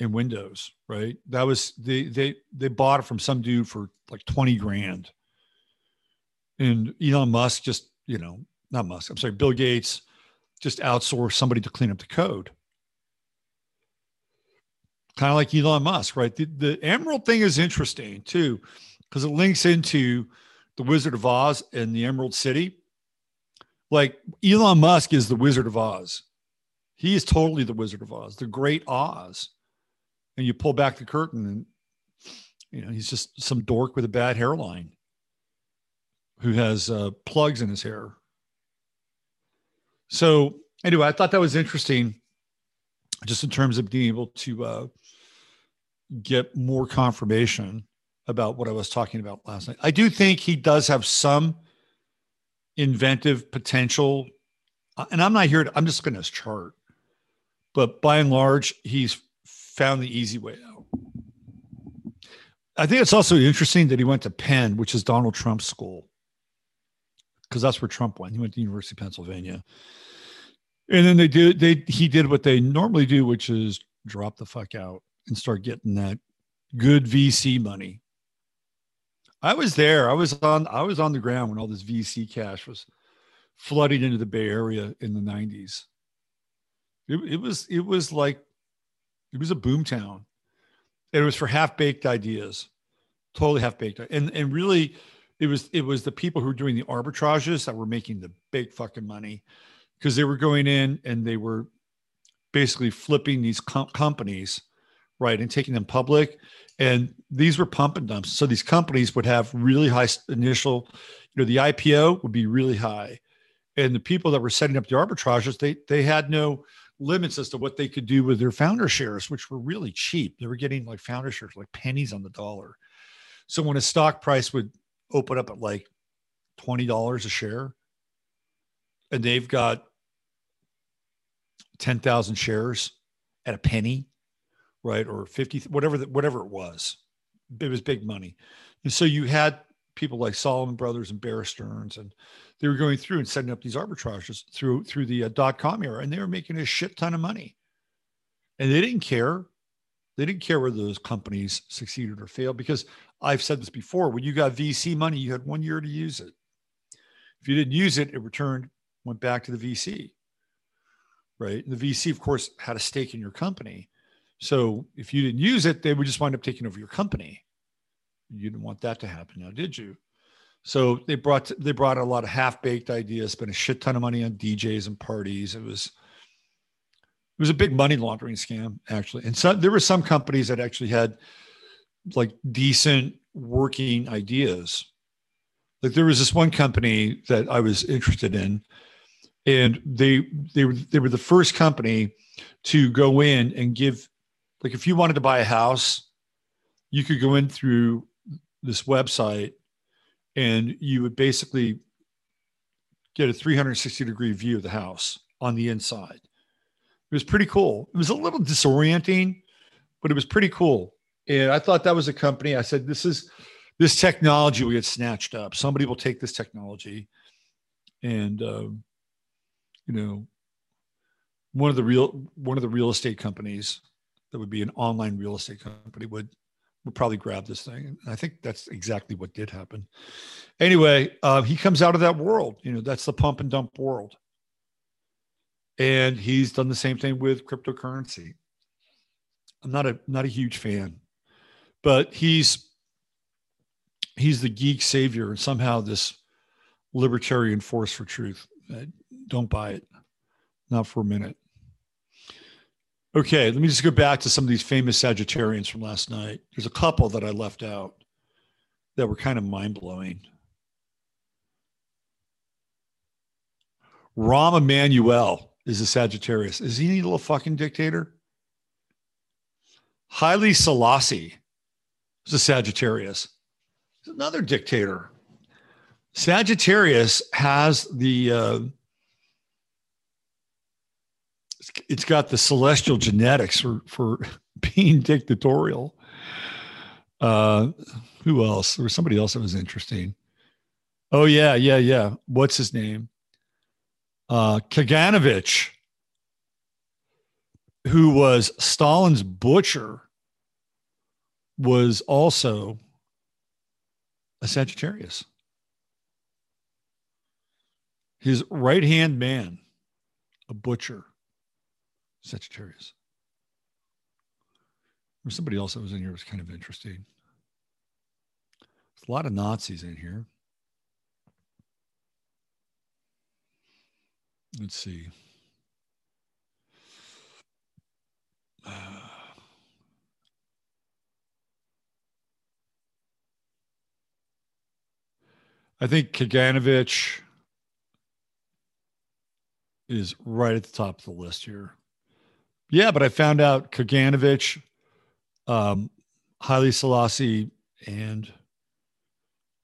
in Windows, right? That was they they they bought it from some dude for like 20 grand. And Elon Musk just, you know, not Musk, I'm sorry, Bill Gates just outsourced somebody to clean up the code. Kind of like Elon Musk, right? The, the Emerald thing is interesting too, because it links into the Wizard of Oz and the Emerald City. Like Elon Musk is the Wizard of Oz. He is totally the Wizard of Oz, the great Oz. And you pull back the curtain and you know, he's just some dork with a bad hairline who has uh, plugs in his hair. So anyway, I thought that was interesting, just in terms of being able to uh, get more confirmation about what I was talking about last night. I do think he does have some inventive potential, uh, and I'm not here. To, I'm just at his chart, but by and large, he's found the easy way out. I think it's also interesting that he went to Penn, which is Donald Trump's school because that's where Trump went. He went to University of Pennsylvania. And then they did they he did what they normally do, which is drop the fuck out and start getting that good VC money. I was there. I was on I was on the ground when all this VC cash was flooding into the Bay Area in the 90s. It, it was it was like it was a boom town. It was for half-baked ideas. Totally half-baked. And and really it was it was the people who were doing the arbitrages that were making the big fucking money because they were going in and they were basically flipping these com- companies right and taking them public and these were pump and dumps. So these companies would have really high initial you know the ipo would be really high. And the people that were setting up the arbitrages they they had no limits as to what they could do with their founder shares which were really cheap. They were getting like founder shares like pennies on the dollar. So when a stock price would open up at like $20 a share and they've got 10,000 shares at a penny, right? Or 50, whatever, the, whatever it was. It was big money. And so you had people like Salomon Brothers and Bear Stearns, and they were going through and setting up these arbitrages through through the uh, dot com era, and they were making a shit ton of money. And they didn't care. They didn't care whether those companies succeeded or failed because I've said this before. When you got VC money, you had one year to use it. If you didn't use it, it returned, went back to the VC. Right. And the VC, of course, had a stake in your company. So if you didn't use it, they would just wind up taking over your company. You didn't want that to happen now, did you? So they brought they brought a lot of half baked ideas, spent a shit ton of money on DJs and parties. It was it was a big money laundering scam actually, and so there were some companies that actually had like decent working ideas. Like there was this one company that I was interested in, and they they were they were the first company to go in and give like if you wanted to buy a house, you could go in through this website and you would basically get a 360 degree view of the house on the inside. It was pretty cool. It was a little disorienting, but it was pretty cool. And I thought that was a company. I said, this is this technology will get snatched up. Somebody will take this technology, and um, you know, one of the real one of the real estate companies that would be an online real estate company would would probably grab this thing. And I think that's exactly what did happen. Anyway, uh, he comes out of that world. You know, that's the pump and dump world. And he's done the same thing with cryptocurrency. I'm not a not a huge fan but he's he's the geek savior and somehow this libertarian force for truth. Uh, don't buy it, not for a minute. Okay, let me just go back to some of these famous Sagittarians from last night. There's a couple that I left out that were kind of mind blowing. Rahm Emanuel is a Sagittarius. Is he a little fucking dictator? Haile Selassie is a Sagittarius. He's another dictator. Sagittarius has the uh, it's got the celestial genetics for for being dictatorial. Uh, who else? There was somebody else that was interesting. Oh yeah, yeah, yeah. What's his name? Uh, Kaganovich, who was Stalin's butcher, was also a Sagittarius. His right hand man, a butcher, Sagittarius. There's somebody else that was in here was kind of interesting. There's a lot of Nazis in here. Let's see. I think Kaganovich is right at the top of the list here. Yeah, but I found out Kaganovich, um, Haile Selassie, and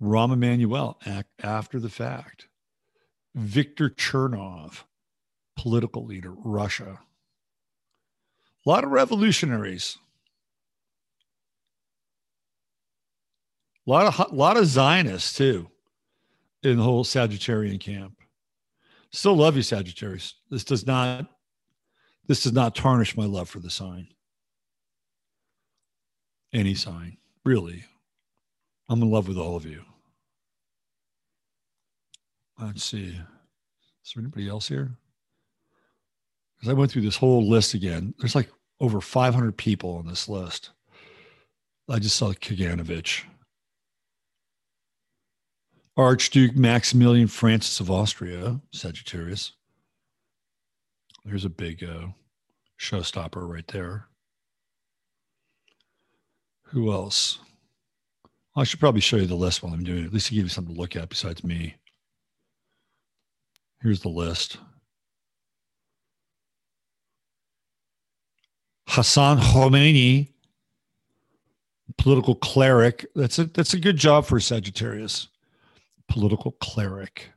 Rahm Emanuel after the fact. Viktor Chernov, political leader, Russia. A lot of revolutionaries. A lot of a lot of Zionists too, in the whole Sagittarian camp. Still love you, Sagittarius. This does not this does not tarnish my love for the sign. Any sign, really. I'm in love with all of you. Let's see. Is there anybody else here? Because I went through this whole list again. There's like over 500 people on this list. I just saw Kaganovich. Archduke Maximilian Francis of Austria, Sagittarius. There's a big uh, showstopper right there. Who else? I should probably show you the list while I'm doing it, at least to give you something to look at besides me. Here's the list. Hassan Khomeini, political cleric. That's a that's a good job for Sagittarius. Political cleric.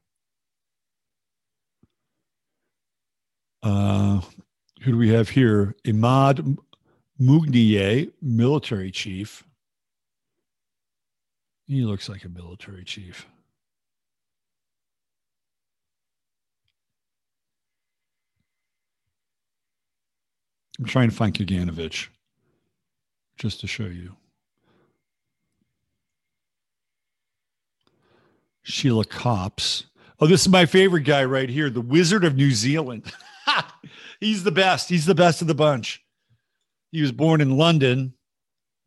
Uh, who do we have here? Imad Mugniye, military chief. He looks like a military chief. I'm trying to find Kaganovich just to show you. Sheila Copps. Oh, this is my favorite guy right here, the Wizard of New Zealand. He's the best. He's the best of the bunch. He was born in London,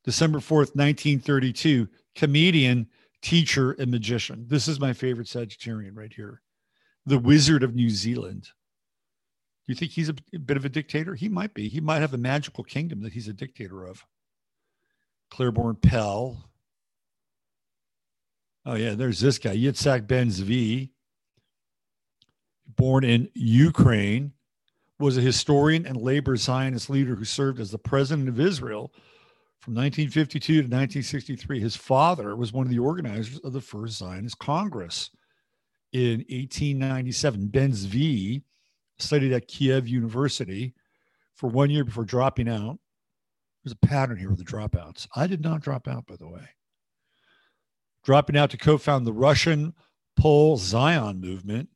December 4th, 1932. Comedian, teacher, and magician. This is my favorite Sagittarian right here. The Wizard of New Zealand. Do you think he's a, bit of a dictator? He might be. He might have a magical kingdom that he's a dictator of. Claiborne Pell. Oh, yeah, there's this guy, Yitzhak Ben Zvi, born in Ukraine, was a historian and labor Zionist leader who served as the president of Israel from 1952 to 1963. His father was one of the organizers of the first Zionist Congress in 1897. Ben Zvi studied at Kiev University for one year before dropping out. There's a pattern here with the dropouts. I did not drop out, by the way. Dropping out to co found the Russian Poale Zion movement,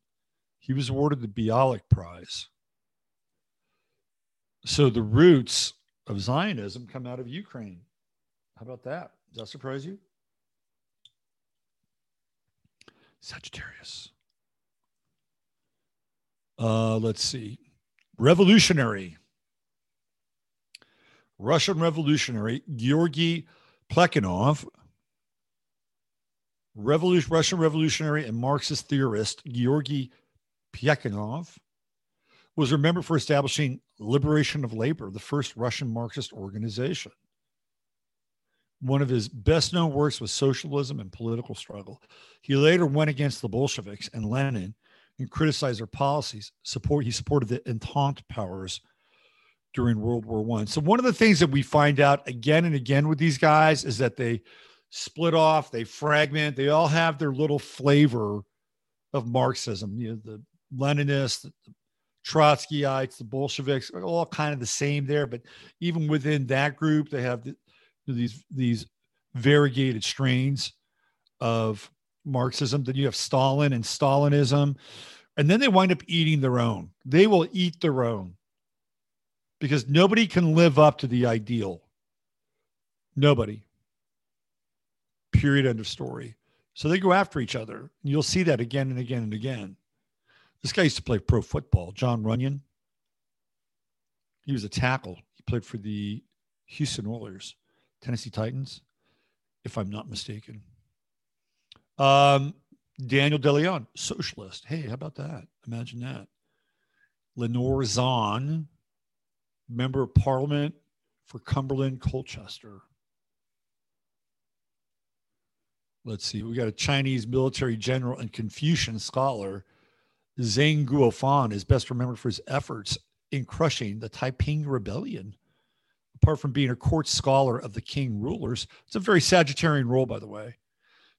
he was awarded the Bialik Prize. So the roots of Zionism come out of Ukraine. How about that? Does that surprise you? Sagittarius. Uh, let's see. Revolutionary. Russian revolutionary Georgy Plekhanov, Revolution, Russian revolutionary and Marxist theorist Georgy Plekhanov, was remembered for establishing Liberation of Labor, the first Russian Marxist organization. One of his best known works was Socialism and Political Struggle. He later went against the Bolsheviks and Lenin and criticized their policies. Support he supported the Entente powers during World War One. So one of the things that we find out again and again with these guys is that they split off, they fragment, they all have their little flavor of Marxism. You know, the Leninists, the Trotskyites, the Bolsheviks are all kind of the same there. But even within that group, they have the, these these variegated strains of Marxism. Then you have Stalin and Stalinism, and then they wind up eating their own. They will eat their own because nobody can live up to the ideal. Nobody. Period. End of story. So they go after each other. You'll see that again and again and again. This guy used to play pro football, John Runyan. He was a tackle. He played for the Houston Oilers, Tennessee Titans, if I'm not mistaken. Um, Daniel DeLeon, socialist. Hey, how about that? Imagine that. Lenore Zann, member of parliament for Cumberland, Colchester. Let's see, we got a Chinese military general and Confucian scholar. Zeng Guofan is best remembered for his efforts in crushing the Taiping Rebellion. Apart from being a court scholar of the king rulers, it's a very Sagittarian role, by the way.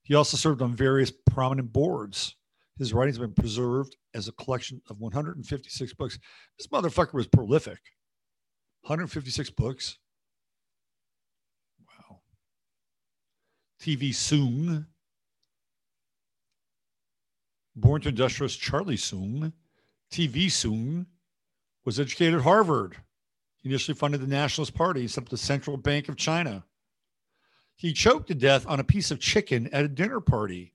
He also served on various prominent boards. His writings have been preserved as a collection of 156 books. This motherfucker was prolific. 156 books. Wow. TV Soong. Born to industrialist Charlie Soong. TV Soong was educated at Harvard. He initially funded the Nationalist Party and set up the Central Bank of China. He choked to death on a piece of chicken at a dinner party.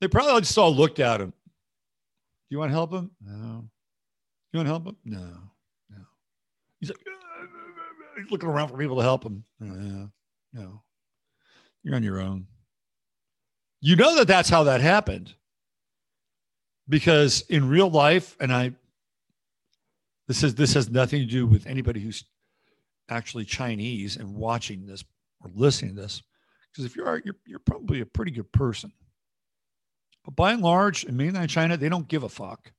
They probably just all looked at him. Do you want to help him? No. You want to help him? No. No. He's like, looking around for people to help him. yeah, no, you're on your own. You know that that's how that happened because in real life, and I, this is this has nothing to do with anybody who's actually Chinese and watching this or listening to this. Because if you are, you're, you're probably a pretty good person. But by and large, in mainland China, they don't give a fuck.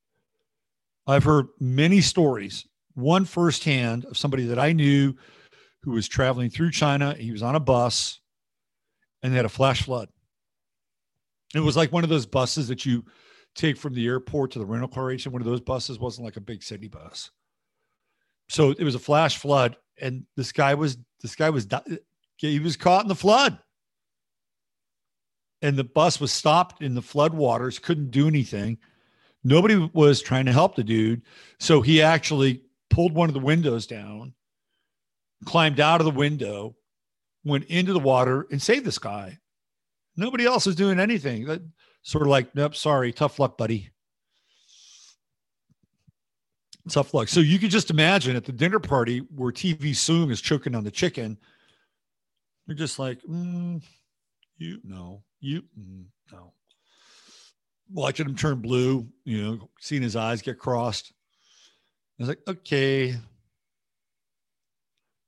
I've heard many stories one firsthand of somebody that I knew who was traveling through China. He was on a bus and they had a flash flood. It was like one of those buses that you take from the airport to the rental car agent. One of those buses wasn't like a big city bus. So it was a flash flood, and this guy was this guy was he was caught in the flood, and the bus was stopped in the flood waters. Couldn't do anything. Nobody was trying to help the dude, so he actually pulled one of the windows down, climbed out of the window, went into the water, and saved this guy. Nobody else was doing anything. Sort of like, nope, sorry, tough luck, buddy. Tough luck. So you could just imagine at the dinner party where TV Soong is choking on the chicken. You're just like, mm, you no, you mm, no. Watching him turn blue, you know, seeing his eyes get crossed. I was like, okay,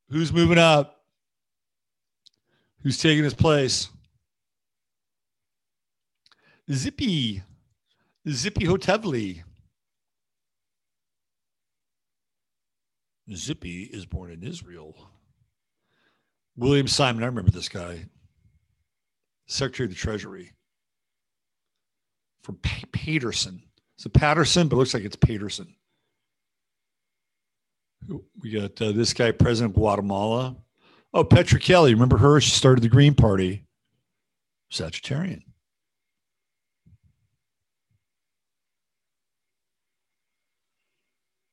who's moving up? Who's taking his place? Zippy, Zippy Hotovely. Zippy is born in Israel. William Simon, I remember this guy, Secretary of the Treasury from P- Paterson. It's a Patterson, but it looks like it's Paterson. We got uh, this guy, President of Guatemala. Oh, Petra Kelly. Remember her? She started the Green Party. Sagittarian.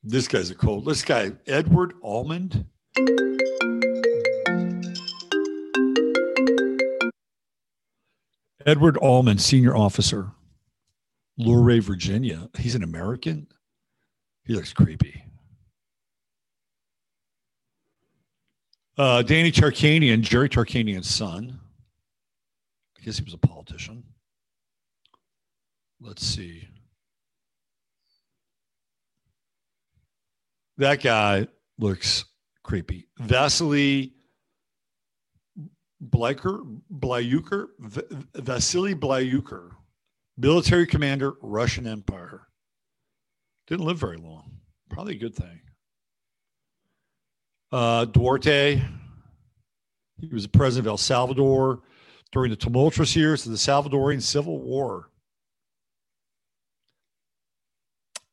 This guy's a cold. This guy, Edward Almond. Edward Almond, senior officer, Luray, Virginia. He's an American. He looks creepy. Uh, Danny Tarkanian, Jerry Tarkanian's son. I guess he was a politician. Let's see. That guy looks creepy. Vasily Blyker, Blyuker, Vasily Blyuker, military commander, Russian Empire. Didn't live very long. Probably a good thing. Uh, Duarte, he was the president of El Salvador during the tumultuous years of the Salvadorian Civil War.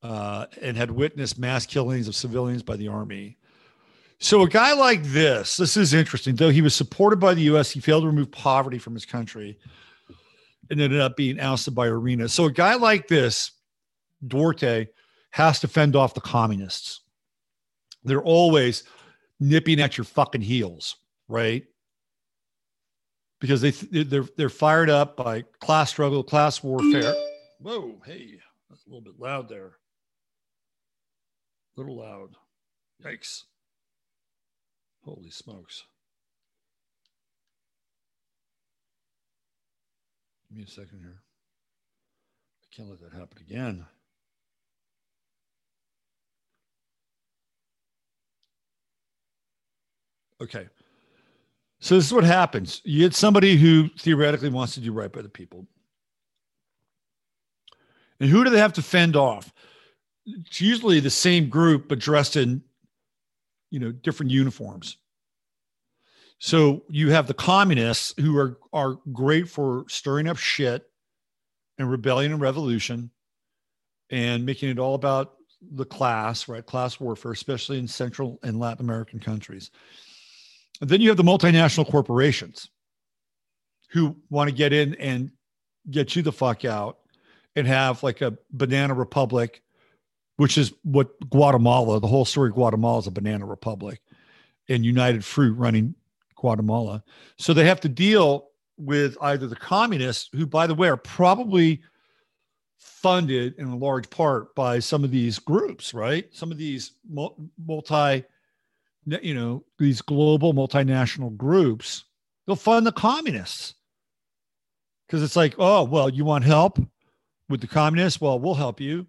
Uh, and had witnessed mass killings of civilians by the army. So, a guy like this, this is interesting. Though he was supported by the U.S., he failed to remove poverty from his country and ended up being ousted by Arena. So, a guy like this, Duarte, has to fend off the communists. They're always nipping at your fucking heels, right? Because they they're they're fired up by class struggle, class warfare. Whoa, hey, that's a little bit loud there. A little loud. Yikes. Holy smokes. Give me a second here. I can't let that happen again. Okay. So this is what happens. You get somebody who theoretically wants to do right by the people. And who do they have to fend off? It's usually the same group, but dressed in, you know, different uniforms. So you have the communists who are are great for stirring up shit and rebellion and revolution and making it all about the class, right? Class warfare, especially in Central and Latin American countries. And then you have the multinational corporations who want to get in and get you the fuck out and have like a banana republic, which is what Guatemala, the whole story of Guatemala is a banana republic and United Fruit running Guatemala. So they have to deal with either the communists, who, by the way, are probably funded in a large part by some of these groups, right? Some of these multi you know, these global multinational groups, they'll fund the communists. Because it's like, oh, well, you want help with the communists? Well, we'll help you.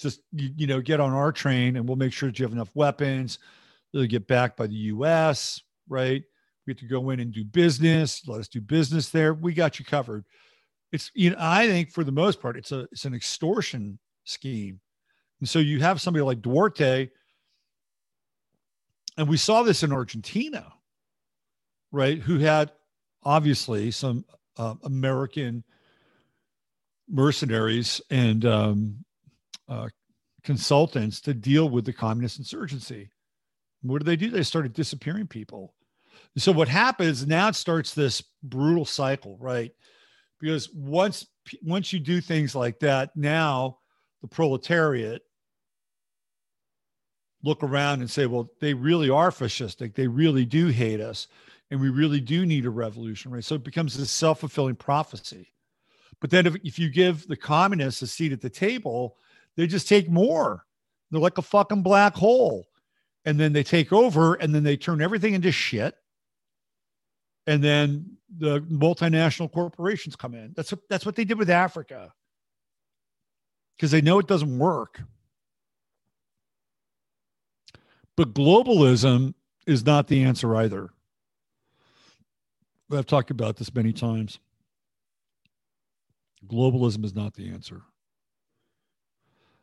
Just, you, you know, get on our train and we'll make sure that you have enough weapons. They'll get backed by the US, right? We have to go in and do business. Let us do business there. We got you covered. It's, you know, I think for the most part, it's a, it's an extortion scheme. And so you have somebody like Duarte and we saw this in Argentina, right? Who had obviously some uh, American mercenaries and um, uh, consultants to deal with the communist insurgency. What did they do? They started disappearing people. So what happens now? It starts this brutal cycle, right? Because once once you do things like that, now the proletariat look around and say, well, they really are fascistic. They really do hate us. And we really do need a revolution, right? So it becomes this self fulfilling prophecy. But then if, if you give the communists a seat at the table, they just take more. They're like a fucking black hole. And then they take over and then they turn everything into shit. And then the multinational corporations come in. That's what, that's what they did with Africa because they know it doesn't work. But globalism is not the answer either. I've talked about this many times. Globalism is not the answer.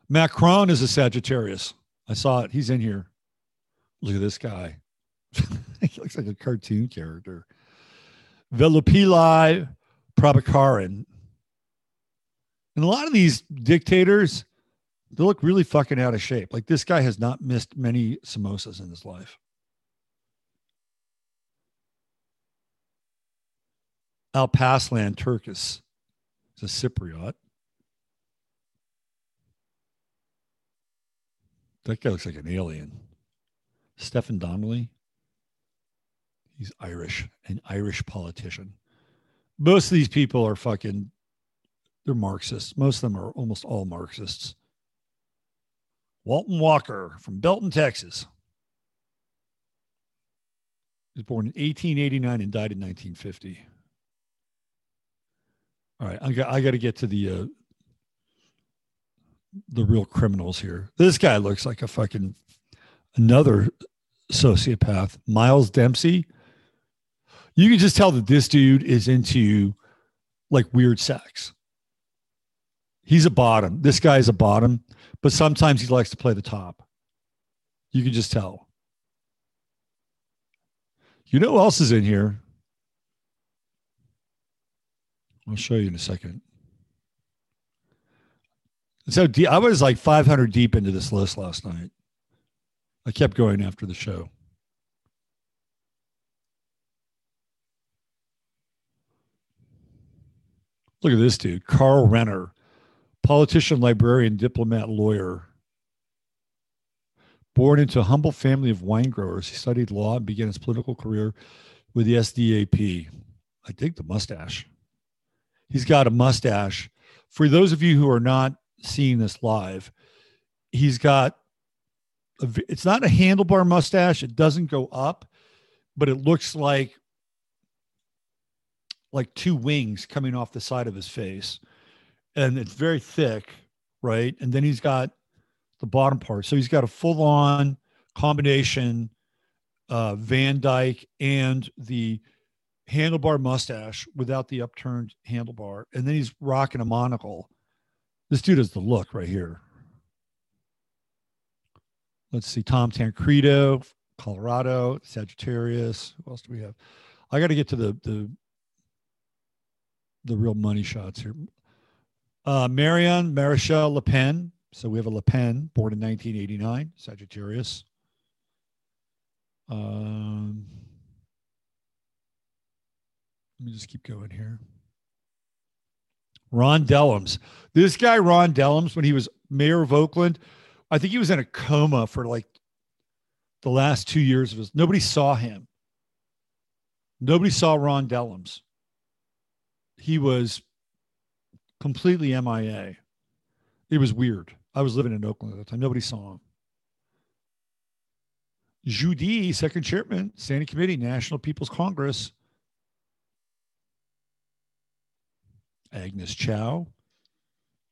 Macron is a Sagittarius. I saw it. He's in here. Look at this guy. he looks like a cartoon character. Velupillai Prabhakaran. And a lot of these dictators, they look really fucking out of shape. Like this guy has not missed many samosas in his life. Alparslan Türkeş is a Cypriot. That guy looks like an alien. Stephen Donnelly. He's Irish, an Irish politician. Most of these people are fucking, they're Marxists. Most of them are almost all Marxists. Walton Walker from Belton, Texas. was born in 1889 and died in 1950. All right, I got I got to get to the uh, the real criminals here. This guy looks like a fucking another sociopath, Miles Dempsey. You can just tell that this dude is into like weird sex. He's a bottom. This guy's a bottom, but sometimes he likes to play the top. You can just tell. You know who else is in here? I'll show you in a second. So I was like 500 deep into this list last night. I kept going after the show. Look at this dude, Karl Renner, politician, librarian, diplomat, lawyer. Born into a humble family of wine growers, he studied law and began his political career with the SDAP. I dig the mustache. He's got a mustache. For those of you who are not seeing this live, he's got a, it's not a handlebar mustache. It doesn't go up, but it looks like like two wings coming off the side of his face. And it's very thick, right? And then he's got the bottom part. So he's got a full on combination uh, Van Dyke and the handlebar mustache without the upturned handlebar. And then he's rocking a monocle. This dude has the look right here. Let's see, Tom Tancredo, Colorado, Sagittarius. Who else do we have? I got to get to the the the real money shots here. Uh, Marion Maréchal Le Pen. So we have a Le Pen, born in 1989, Sagittarius. Um, let me just keep going here. Ron Dellums. This guy, Ron Dellums, when he was mayor of Oakland, I think he was in a coma for like the last two years of his. Nobody saw him. Nobody saw Ron Dellums. He was completely MIA. It was weird. I was living in Oakland at the time. Nobody saw him. Di, second chairman, standing committee, National People's Congress. Agnes Chow,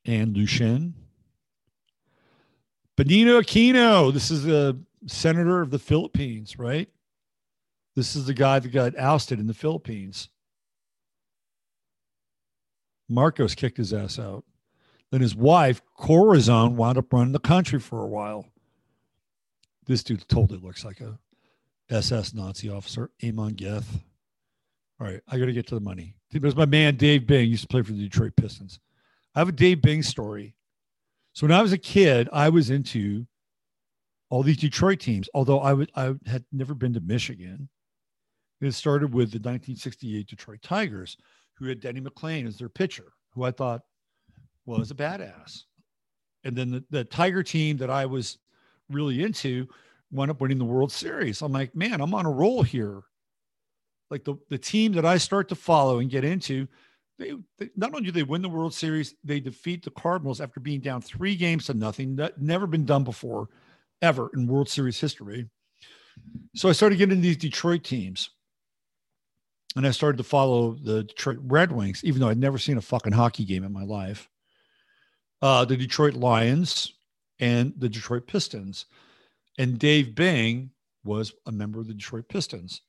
Anne Lucien. Benigno Aquino, this is the senator of the Philippines, right? This is the guy that got ousted in the Philippines. Marcos kicked his ass out. Then his wife, Corazon, wound up running the country for a while. This dude totally looks like a SS Nazi officer, Amon Göth. All right, I got to get to the money. There's my man Dave Bing used to play for the Detroit Pistons. I have a Dave Bing story. So when I was a kid, I was into all these Detroit teams. Although I would I had never been to Michigan. It started with the 1968 Detroit Tigers, who had Denny McLain as their pitcher, who I thought was a badass. And then the, the Tiger team that I was really into wound up winning the World Series. I'm like, man, I'm on a roll here like the, the team that I start to follow and get into, they, they, not only do they win the World Series, they defeat the Cardinals after being down three games to nothing. That never been done before, ever in World Series history. So I started getting into these Detroit teams. And I started to follow the Detroit Red Wings, even though I'd never seen a fucking hockey game in my life. Uh, the Detroit Lions and the Detroit Pistons. And Dave Bing was a member of the Detroit Pistons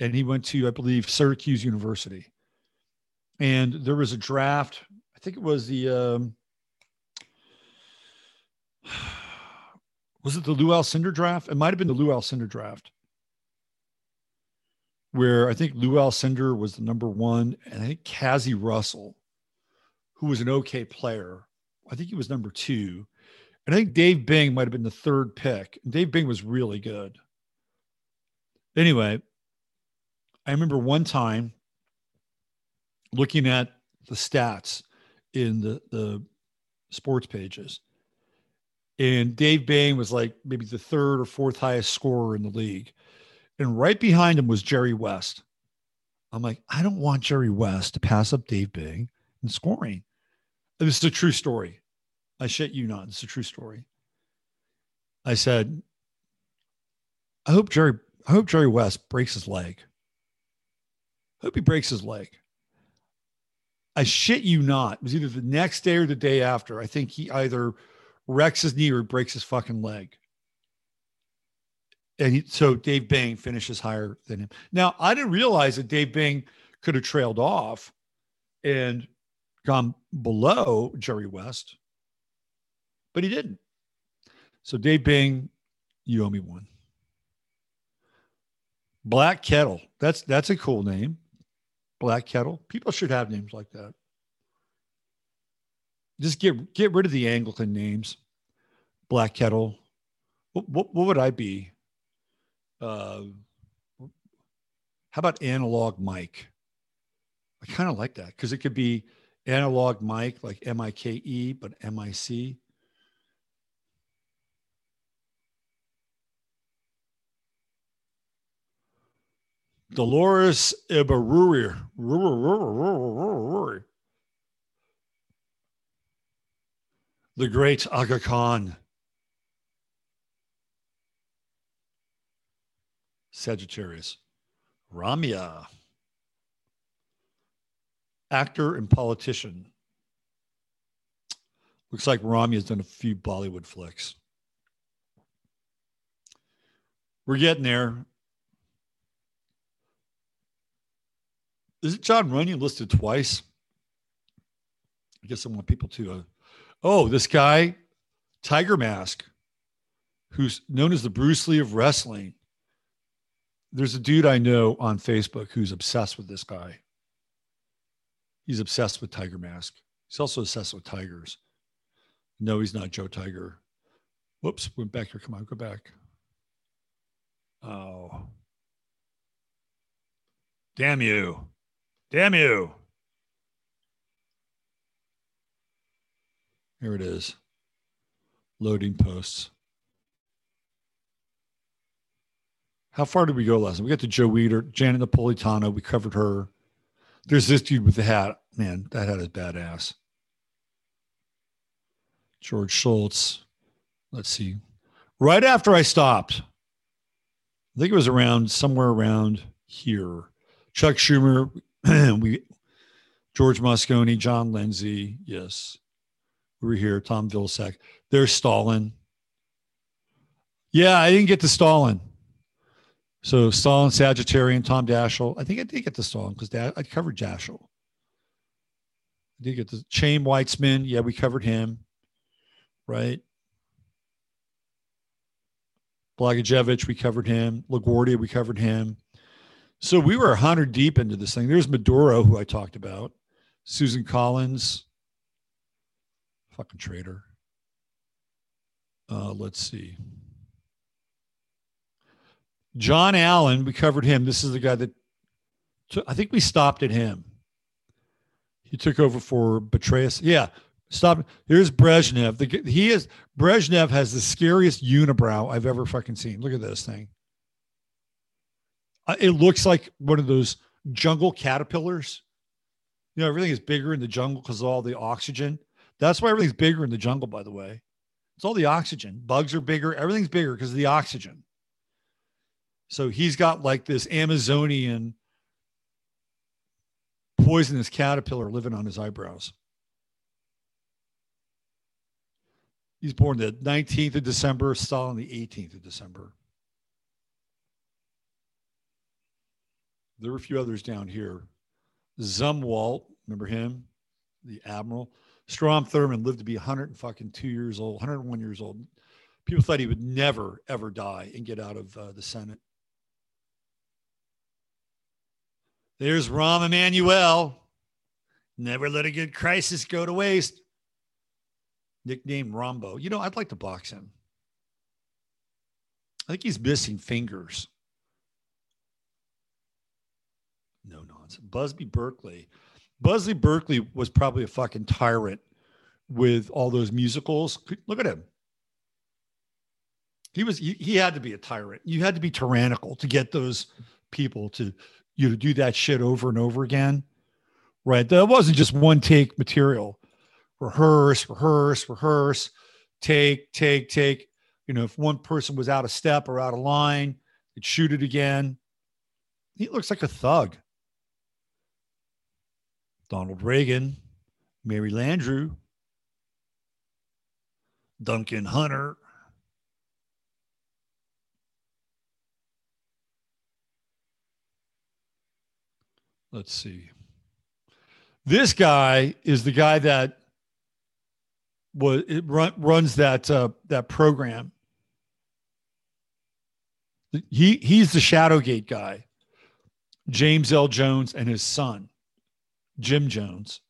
and he went to, I believe, Syracuse University. And there was a draft. I think it was the um, was it the Lou Alcindor draft? It might have been the Lou Alcindor draft, where I think Lou Alcindor was the number one, and I think Cazzie Russell, who was an okay player, I think he was number two. And I think Dave Bing might have been the third pick. Dave Bing was really good. Anyway, I remember one time looking at the stats in the, the sports pages. And Dave Bing was like maybe the third or fourth highest scorer in the league. And right behind him was Jerry West. I'm like, I don't want Jerry West to pass up Dave Bing in scoring. And this is a true story. I shit you not. It's a true story. I said, I hope Jerry I hope Jerry West breaks his leg. Hope he breaks his leg. I shit you not. It was either the next day or the day after. I think he either wrecks his knee or breaks his fucking leg. And he, so Dave Bing finishes higher than him. Now, I didn't realize that Dave Bing could have trailed off and gone below Jerry West, but he didn't. So, Dave Bing, you owe me one. Black Kettle. That's that's a cool name. Black Kettle. People should have names like that. Just get get rid of the Anglican names. Black Kettle. What, what, what would I be? Uh, how about Analog Mike? I kind of like that because it could be Analog Mike, like M I K E, but M I C. Dolores Ibárruri. The great Aga Khan. Sagittarius. Ramya. Actor and politician. Looks like Ramya's done a few Bollywood flicks. We're getting there. Is it John Runyon listed twice? I guess I want people to. Uh, oh, this guy, Tiger Mask, who's known as the Bruce Lee of wrestling. There's a dude I know on Facebook who's obsessed with this guy. He's obsessed with Tiger Mask. He's also obsessed with tigers. No, he's not Joe Tiger. Whoops, went back here. Come on, go back. Oh. Damn you. Damn you. Here it is. Loading posts. How far did we go last? Time? We got to Joe Weider, Janet Napolitano. We covered her. There's this dude with the hat. Man, that hat is badass. George Shultz. Let's see. Right after I stopped, I think it was around somewhere around here. Chuck Schumer, we George Moscone, John Lindsay, yes. We were here, Tom Vilsack. There's Stalin. Yeah, I didn't get to Stalin. So Stalin, Sagittarian, Tom Daschle. I think I did get to Stalin because I covered Daschle. I did get the Chaim Weizmann. Yeah, we covered him. Right. Blagojevich, we covered him. LaGuardia, we covered him. So we were 100 deep into this thing. There's Maduro, who I talked about, Susan Collins, fucking traitor. Uh, let's see. John Allen, we covered him. This is the guy that took, I think we stopped at him. He took over for Petraeus. Yeah, stop. Here's Brezhnev. The, he is Brezhnev has the scariest unibrow I've ever fucking seen. Look at this thing. Uh, it looks like one of those jungle caterpillars. You know, everything is bigger in the jungle because of all the oxygen. That's why everything's bigger in the jungle, by the way. It's all the oxygen. Bugs are bigger. Everything's bigger because of the oxygen. So he's got like this Amazonian poisonous caterpillar living on his eyebrows. He's born the 19th of December, Stalin the 18th of December. There were a few others down here. Zumwalt, remember him? The admiral. Strom Thurmond lived to be 100 and fucking two years old, 101 years old. People thought he would never, ever die and get out of uh, the Senate. There's Rahm Emanuel. Never let a good crisis go to waste. Nicknamed Rahmbo. You know, I'd like to box him. I think he's missing fingers. No nonsense. Busby Berkeley. Busby Berkeley was probably a fucking tyrant with all those musicals. Look at him. He was he, he had to be a tyrant. You had to be tyrannical to get those people to you know do that shit over and over again. Right. That wasn't just one take material. Rehearse, rehearse, rehearse, take, take, take. You know, if one person was out of step or out of line, He'd shoot it again. He looks like a thug. Donald Regan, Mary Landrieu, Duncan Hunter. Let's see. This guy is the guy that was it run, runs that uh, that program. He he's the Shadowgate guy, James L. Jones and his son, Jim Jones.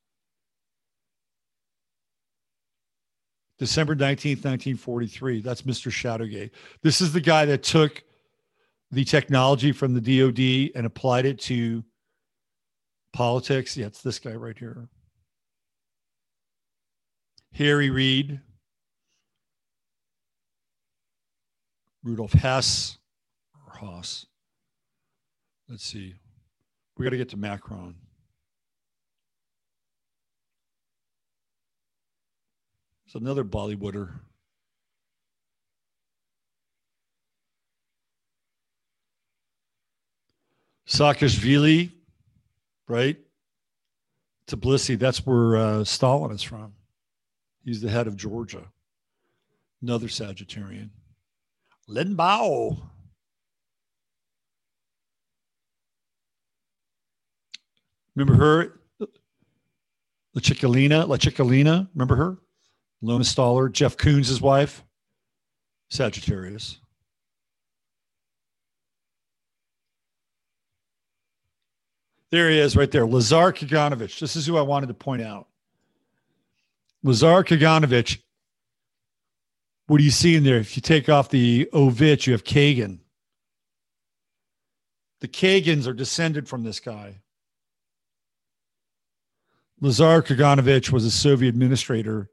December 19th, 1943. That's Mr. Shadowgate. This is the guy that took the technology from the DoD and applied it to politics. Yeah, it's this guy right here. Harry Reid, Rudolf Hess, or Haas. Let's see. We got to get to Macron. It's another Bollywooder. Saakashvili, right? Tbilisi, that's where uh, Stalin is from. He's the head of Georgia. Another Sagittarian. Lin Bao. Remember her? La Cicciolina, La Cicciolina, remember her? Lona Staller, Jeff Koons' wife, Sagittarius. There he is right there. Lazar Kaganovich. This is who I wanted to point out. Lazar Kaganovich. What do you see in there? If you take off the Ovich, you have Kagan. The Kagans are descended from this guy. Lazar Kaganovich was a Soviet administrator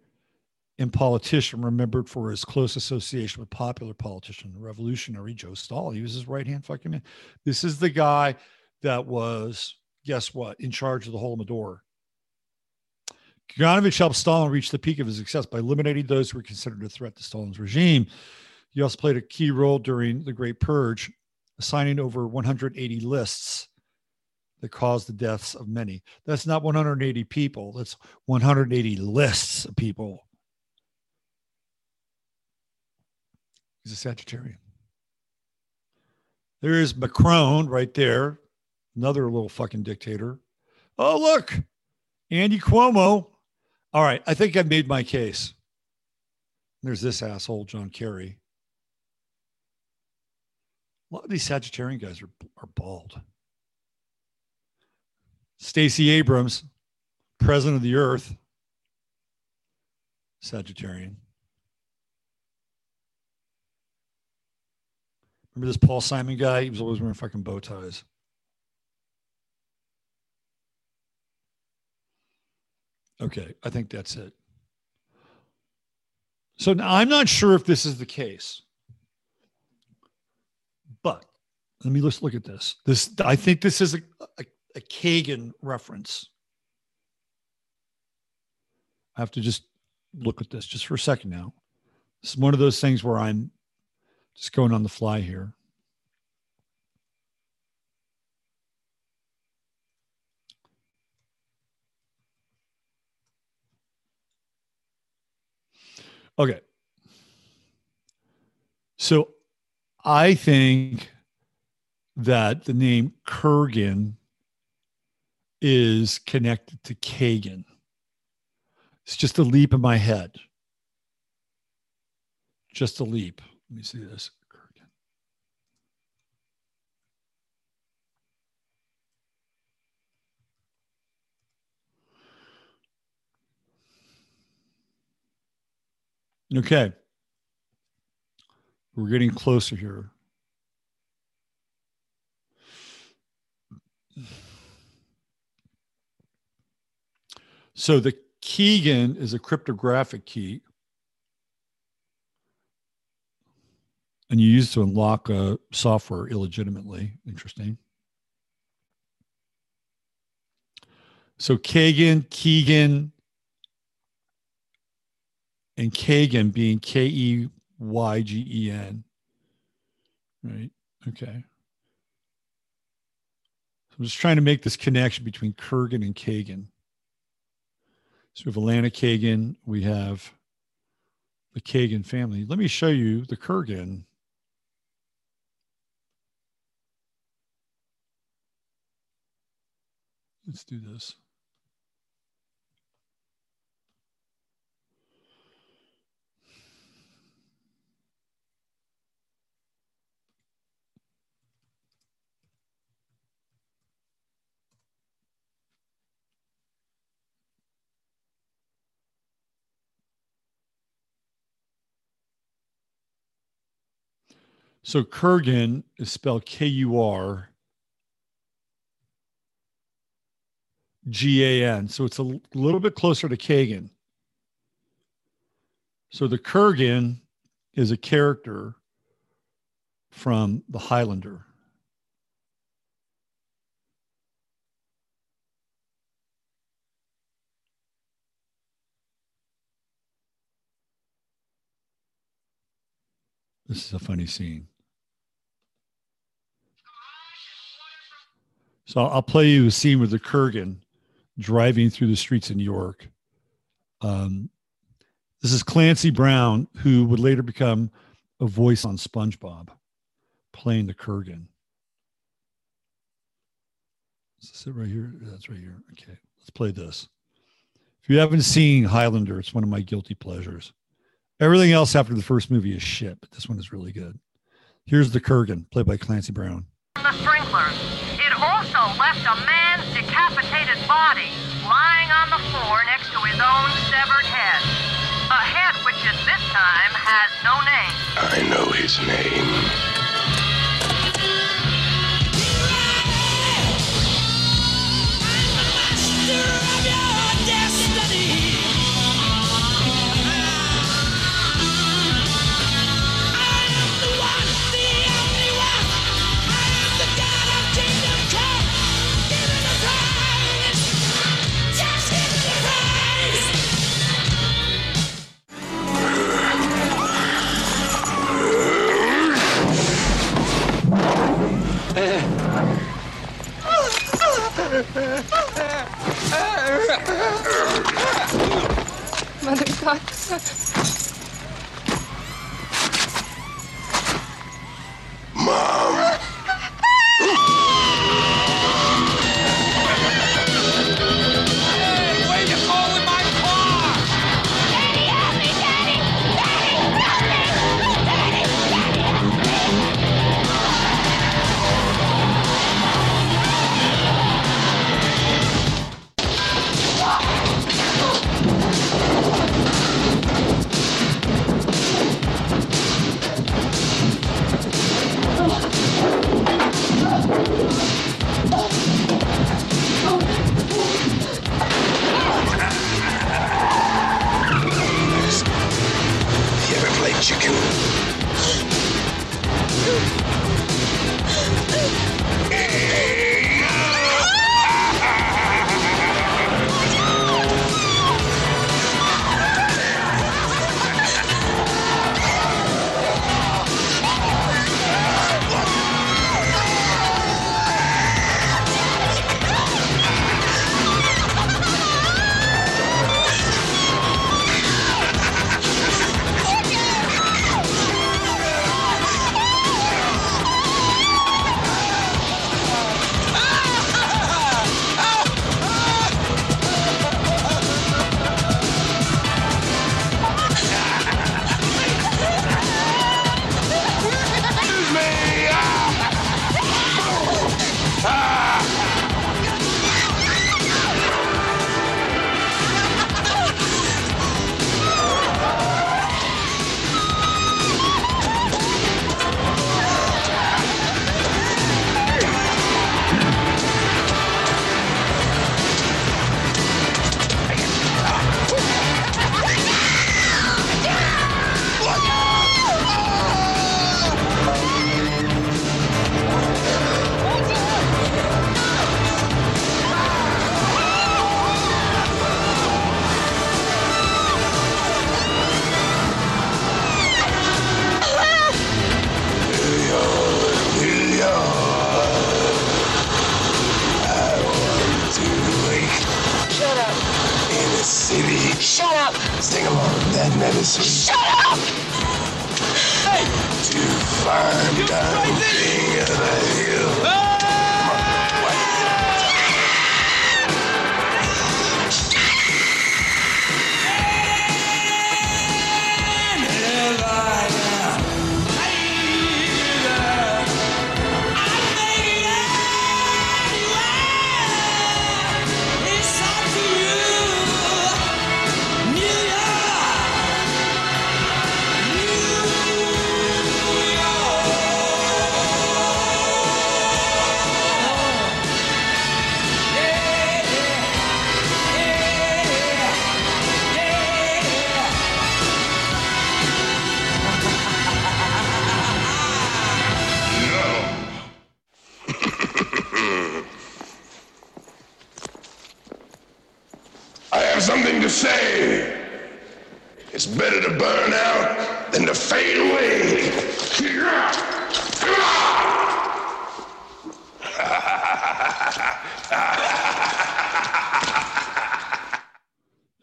and politician remembered for his close association with popular politician, revolutionary Joe Stalin. He was his right hand fucking man. This is the guy that was, guess what, in charge of the Holodomor. Kaganovich helped Stalin reach the peak of his success by eliminating those who were considered a threat to Stalin's regime. He also played a key role during the Great Purge, assigning over 180 lists that caused the deaths of many. That's not 180 people, that's 180 lists of people He's a Sagittarian. There's Macron right there, another little fucking dictator. Oh, look, Andy Cuomo. All right, I think I've made my case. There's this asshole, John Kerry. A lot of these Sagittarian guys are, are bald. Stacey Abrams, president of the earth, Sagittarian. Remember this Paul Simon guy? He was always wearing fucking bow ties. Okay, I think that's it. So now I'm not sure if this is the case, but let me let's look at this. This I think this is a, a, a Kagan reference. I have to just look at this just for a second now. This is one of those things where I'm just going on the fly here. Okay. So I think that the name Kurgan is connected to Kagan. It's just a leap in my head. Just a leap. Let me see this. Okay. We're getting closer here. So the keygen is a cryptographic key. And you use to unlock a software illegitimately. Interesting. So Kagan, keygen, and Kagan being K E Y G E N. Right. Okay. So I'm just trying to make this connection between Kurgan and Kagan. So we have Elena Kagan, we have the Kagan family. Let me show you the Kurgan. Let's do this. So Kurgan is spelled K U R G A N. So it's a little bit closer to Kagan. So the Kurgan is a character from the Highlander. This is a funny scene. So I'll play you a scene with the Kurgan driving through the streets in New York. Um, this is Clancy Brown, who would later become a voice on SpongeBob, playing the Kurgan. Is this it right here? That's right here. Okay, let's play this. If you haven't seen Highlander, it's one of my guilty pleasures. Everything else after the first movie is shit, but this one is really good. Here's the Kurgan, played by Clancy Brown. The sprinklers. It also left a body lying on the floor next to his own severed head. A head which at this time has no name. I know his name. Mother God. Mom.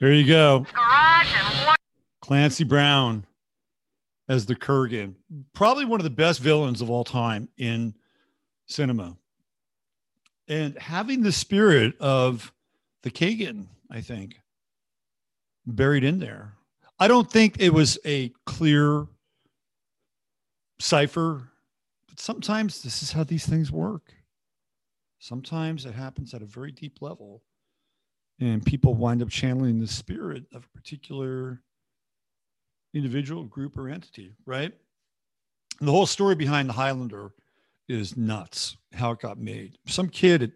There you go. Garage and one. Clancy Brown as the Kurgan. Probably one of the best villains of all time in cinema. And having the spirit of the Kagan, I think, buried in there. I don't think it was a clear cipher, but sometimes this is how these things work. Sometimes it happens at a very deep level, and people wind up channeling the spirit of a particular individual, group, or entity, right? And the whole story behind the Highlander is nuts. How it got made. Some kid at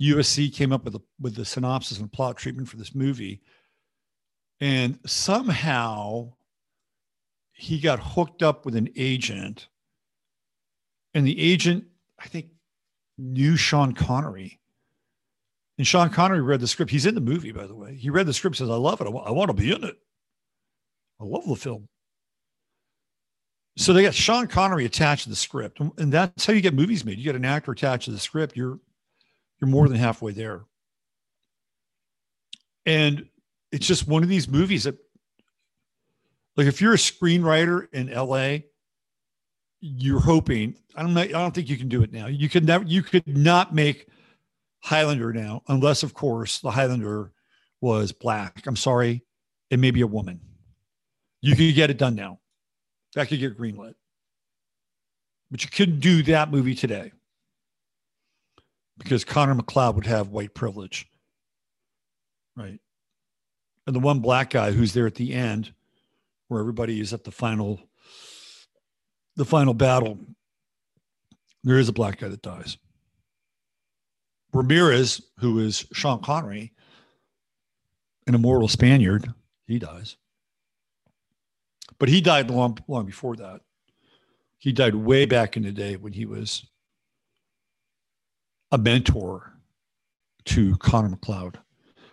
USC came up with a with the synopsis and plot treatment for this movie, and somehow he got hooked up with an agent, and the agent, I think, knew Sean Connery. And Sean Connery read the script. He's in the movie, by the way. He read the script, says, I love it. I want to be in it. I love the film. So they got Sean Connery attached to the script. And- And that's how you get movies made. You get an actor attached to the script, you're you're more than halfway there. And it's just one of these movies that like if you're a screenwriter in LA, you're hoping, I don't know, I don't think you can do it now. You could never you could not make Highlander now, unless of course the Highlander was black. I'm sorry, it may be a woman. You could get it done now. That could get greenlit. But you couldn't do that movie today because Connor MacLeod would have white privilege. Right. And the one black guy who's there at the end, where everybody is at the final, the final battle, there is a black guy that dies. Ramirez, who is Sean Connery, an immortal Spaniard, he dies. But he died long, long before that. He died way back in the day when he was a mentor to Connor MacLeod.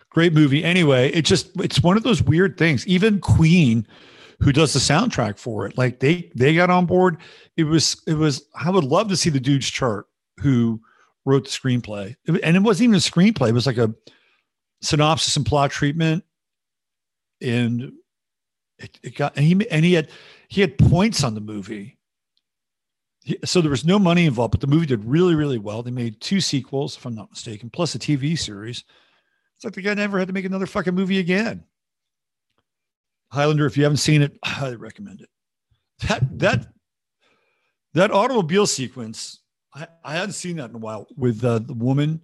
Great movie. Anyway, it just it's one of those weird things. Even Queen, who does the soundtrack for it, like they they got on board. It was it was. I would love to see the dude's chart who wrote the screenplay, and it wasn't even a screenplay. It was like a synopsis and plot treatment, and it, it got and he and he had he had points on the movie. So there was no money involved, but the movie did really, really well. They made two sequels, if I'm not mistaken, plus a TV series. It's like the guy never had to make another fucking movie again. Highlander, if you haven't seen it, I highly recommend it. That that that automobile sequence, I, I hadn't seen that in a while with uh, the woman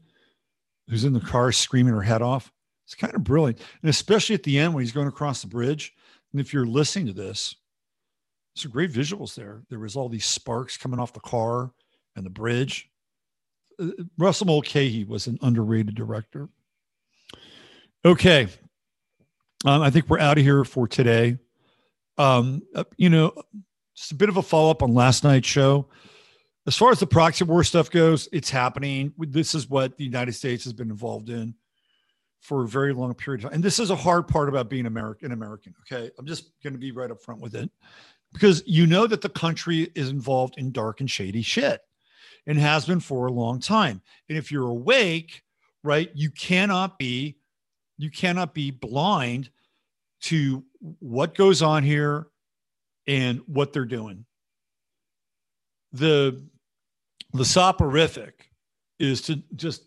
who's in the car screaming her head off. It's kind of brilliant, and especially at the end when he's going across the bridge. And if you're listening to this, some great visuals there. There was all these sparks coming off the car and the bridge. Uh, Russell Mulcahy was an underrated director. Okay, um, I think we're out of here for today. Um, uh, you know, just a bit of a follow up on last night's show. As far as the proxy war stuff goes, it's happening. This is what the United States has been involved in for a very long period of time. And this is a hard part about being American American. Okay. I'm just going to be right up front with it because you know that the country is involved in dark and shady shit and has been for a long time. And if you're awake, right, you cannot be you cannot be blind to what goes on here and what they're doing. The the soporific is to just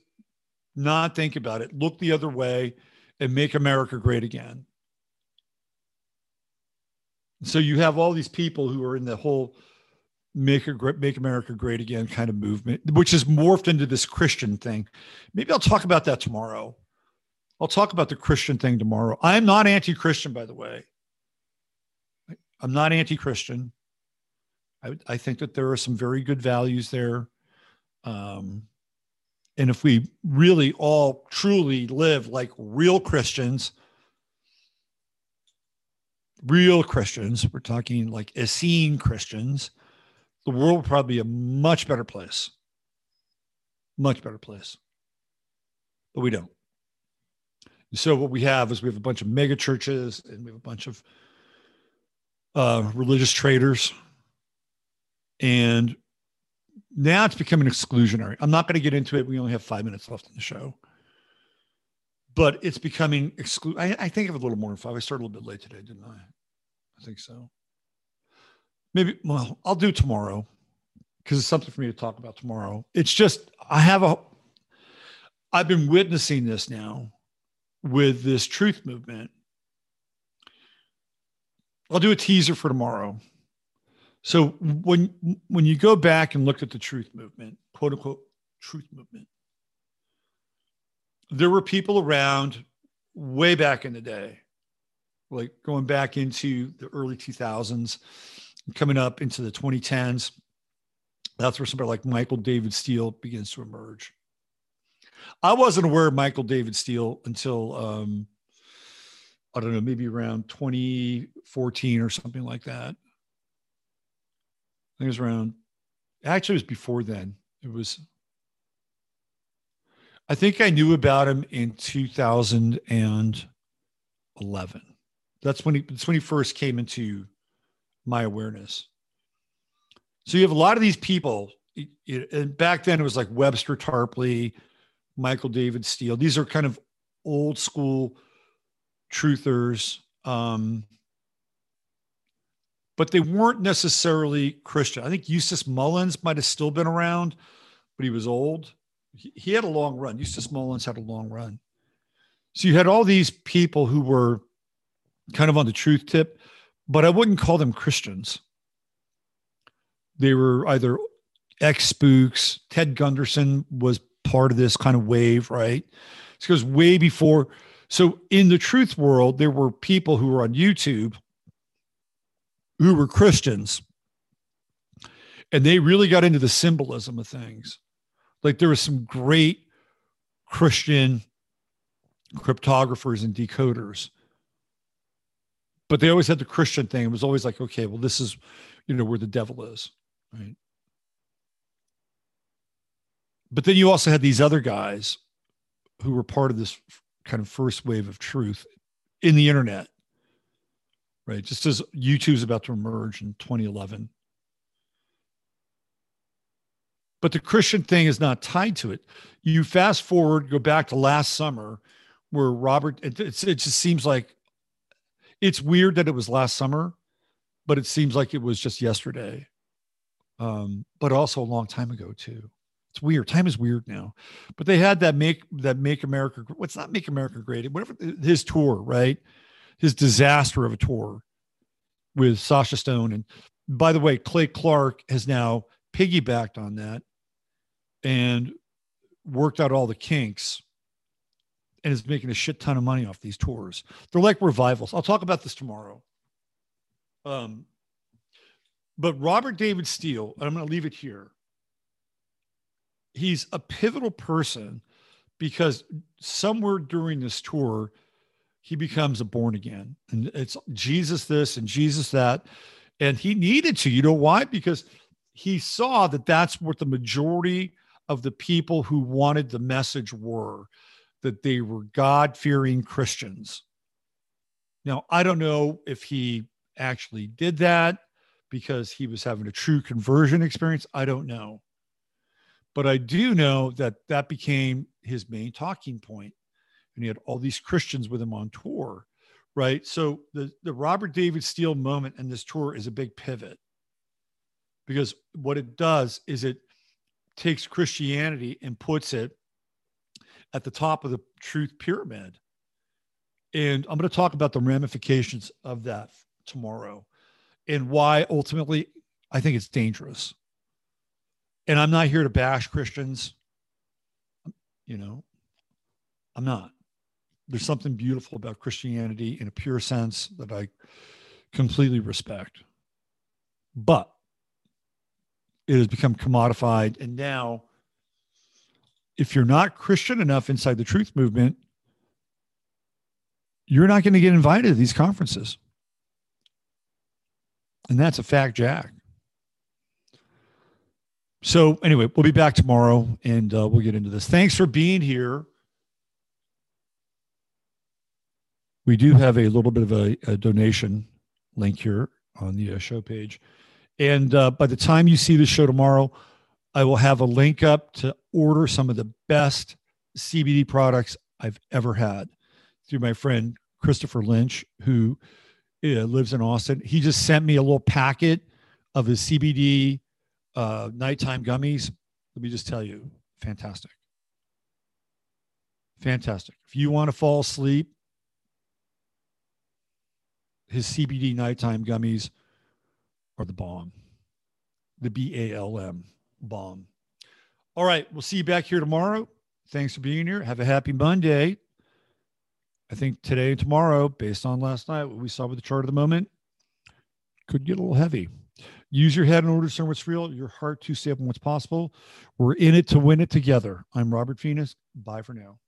not think about it, look the other way, and make America great again. So you have all these people who are in the whole make a make America great again kind of movement, which has morphed into this Christian thing. Maybe I'll talk about that tomorrow. I'll talk about the Christian thing tomorrow. I'm not anti-Christian, by the way. I'm not anti-Christian. I, I think that there are some very good values there. Um, and if we really all truly live like real Christians, real Christians, we're talking like Essene Christians, the world would probably be a much better place. Much better place. But we don't. So what we have is we have a bunch of mega churches and we have a bunch of uh, religious traders. And now it's becoming exclusionary. I'm not going to get into it. We only have five minutes left in the show. But it's becoming exclu. I, think I think of a little more than five. I started a little bit late today, didn't I? I think so. Maybe, well, I'll do tomorrow because it's something for me to talk about tomorrow. It's just, I have a, I've been witnessing this now with this truth movement. I'll do a teaser for tomorrow. So when when you go back and look at the truth movement, quote unquote truth movement, there were people around way back in the day, like going back into the early 2000s, coming up into the 2010s. That's where somebody like Michael David Steele begins to emerge. I wasn't aware of Michael David Steele until um, I don't know, maybe around 2014 or something like that. I think it was around, actually, it was before then. It was, I think I knew about him in 2011. That's when he, that's when he first came into my awareness. So you have a lot of these people, and back then it was like Webster Tarpley, Michael David Steele. These are kind of old school truthers. Um, but they weren't necessarily Christian. I think Eustace Mullins might have still been around, but he was old. He, had a long run. Eustace Mullins had a long run. So you had all these people who were kind of on the truth tip, but I wouldn't call them Christians. They were either ex spooks. Ted Gunderson was part of this kind of wave, right? It goes way before. So in the truth world, there were people who were on YouTube who were Christians. And they really got into the symbolism of things. Like there was some great Christian cryptographers and decoders. But they always had the Christian thing. It was always like, okay, well, this is, you know, where the devil is. Right. But then you also had these other guys who were part of this kind of first wave of truth in the internet right? Just as YouTube's about to emerge in 2011. But the Christian thing is not tied to it. You fast forward, go back to last summer, where Robert, it, it just seems like it's weird that it was last summer, but it seems like it was just yesterday. Um, but also a long time ago too. It's weird. Time is weird now. But they had that make that make America. What's not make America great? Whatever his tour, right? His disaster of a tour with Sasha Stone. And by the way, Clay Clark has now piggybacked on that and worked out all the kinks and is making a shit ton of money off these tours. They're like revivals. I'll talk about this tomorrow. Um, but Robert David Steele, I'm going to leave it here. He's a pivotal person because somewhere during this tour, he becomes a born again. And it's Jesus this and Jesus that. And he needed to. You know why? Because he saw that that's what the majority of the people who wanted the message were that they were God fearing Christians. Now, I don't know if he actually did that because he was having a true conversion experience. I don't know. But I do know that that became his main talking point and he had all these Christians with him on tour, right? So the the Robert David Steele moment in this tour is a big pivot because what it does is it takes Christianity and puts it at the top of the truth pyramid. And I'm going to talk about the ramifications of that tomorrow and why ultimately I think it's dangerous. And I'm not here to bash Christians. You know, I'm not there's something beautiful about Christianity in a pure sense that I completely respect. But it has become commodified. And now, if you're not Christian enough inside the truth movement, you're not going to get invited to these conferences. And that's a fact, Jack. So, anyway, we'll be back tomorrow and uh, we'll get into this. Thanks for being here. We do have a little bit of a, a donation link here on the uh, show page. And uh, by the time you see the show tomorrow, I will have a link up to order some of the best CBD products I've ever had through my friend Christopher Lynch, who uh, lives in Austin. He just sent me a little packet of his CBD uh, nighttime gummies. Let me just tell you, fantastic. Fantastic. If you want to fall asleep his CBD nighttime gummies are the bomb. The B A L M bomb. All right. We'll see you back here tomorrow. Thanks for being here. Have a happy Monday. I think today and tomorrow, based on last night, what we saw with the chart of the moment, could get a little heavy. Use your head in order to discern what's real, your heart to on what's possible. We're in it to win it together. I'm Robert Phoenix. Bye for now.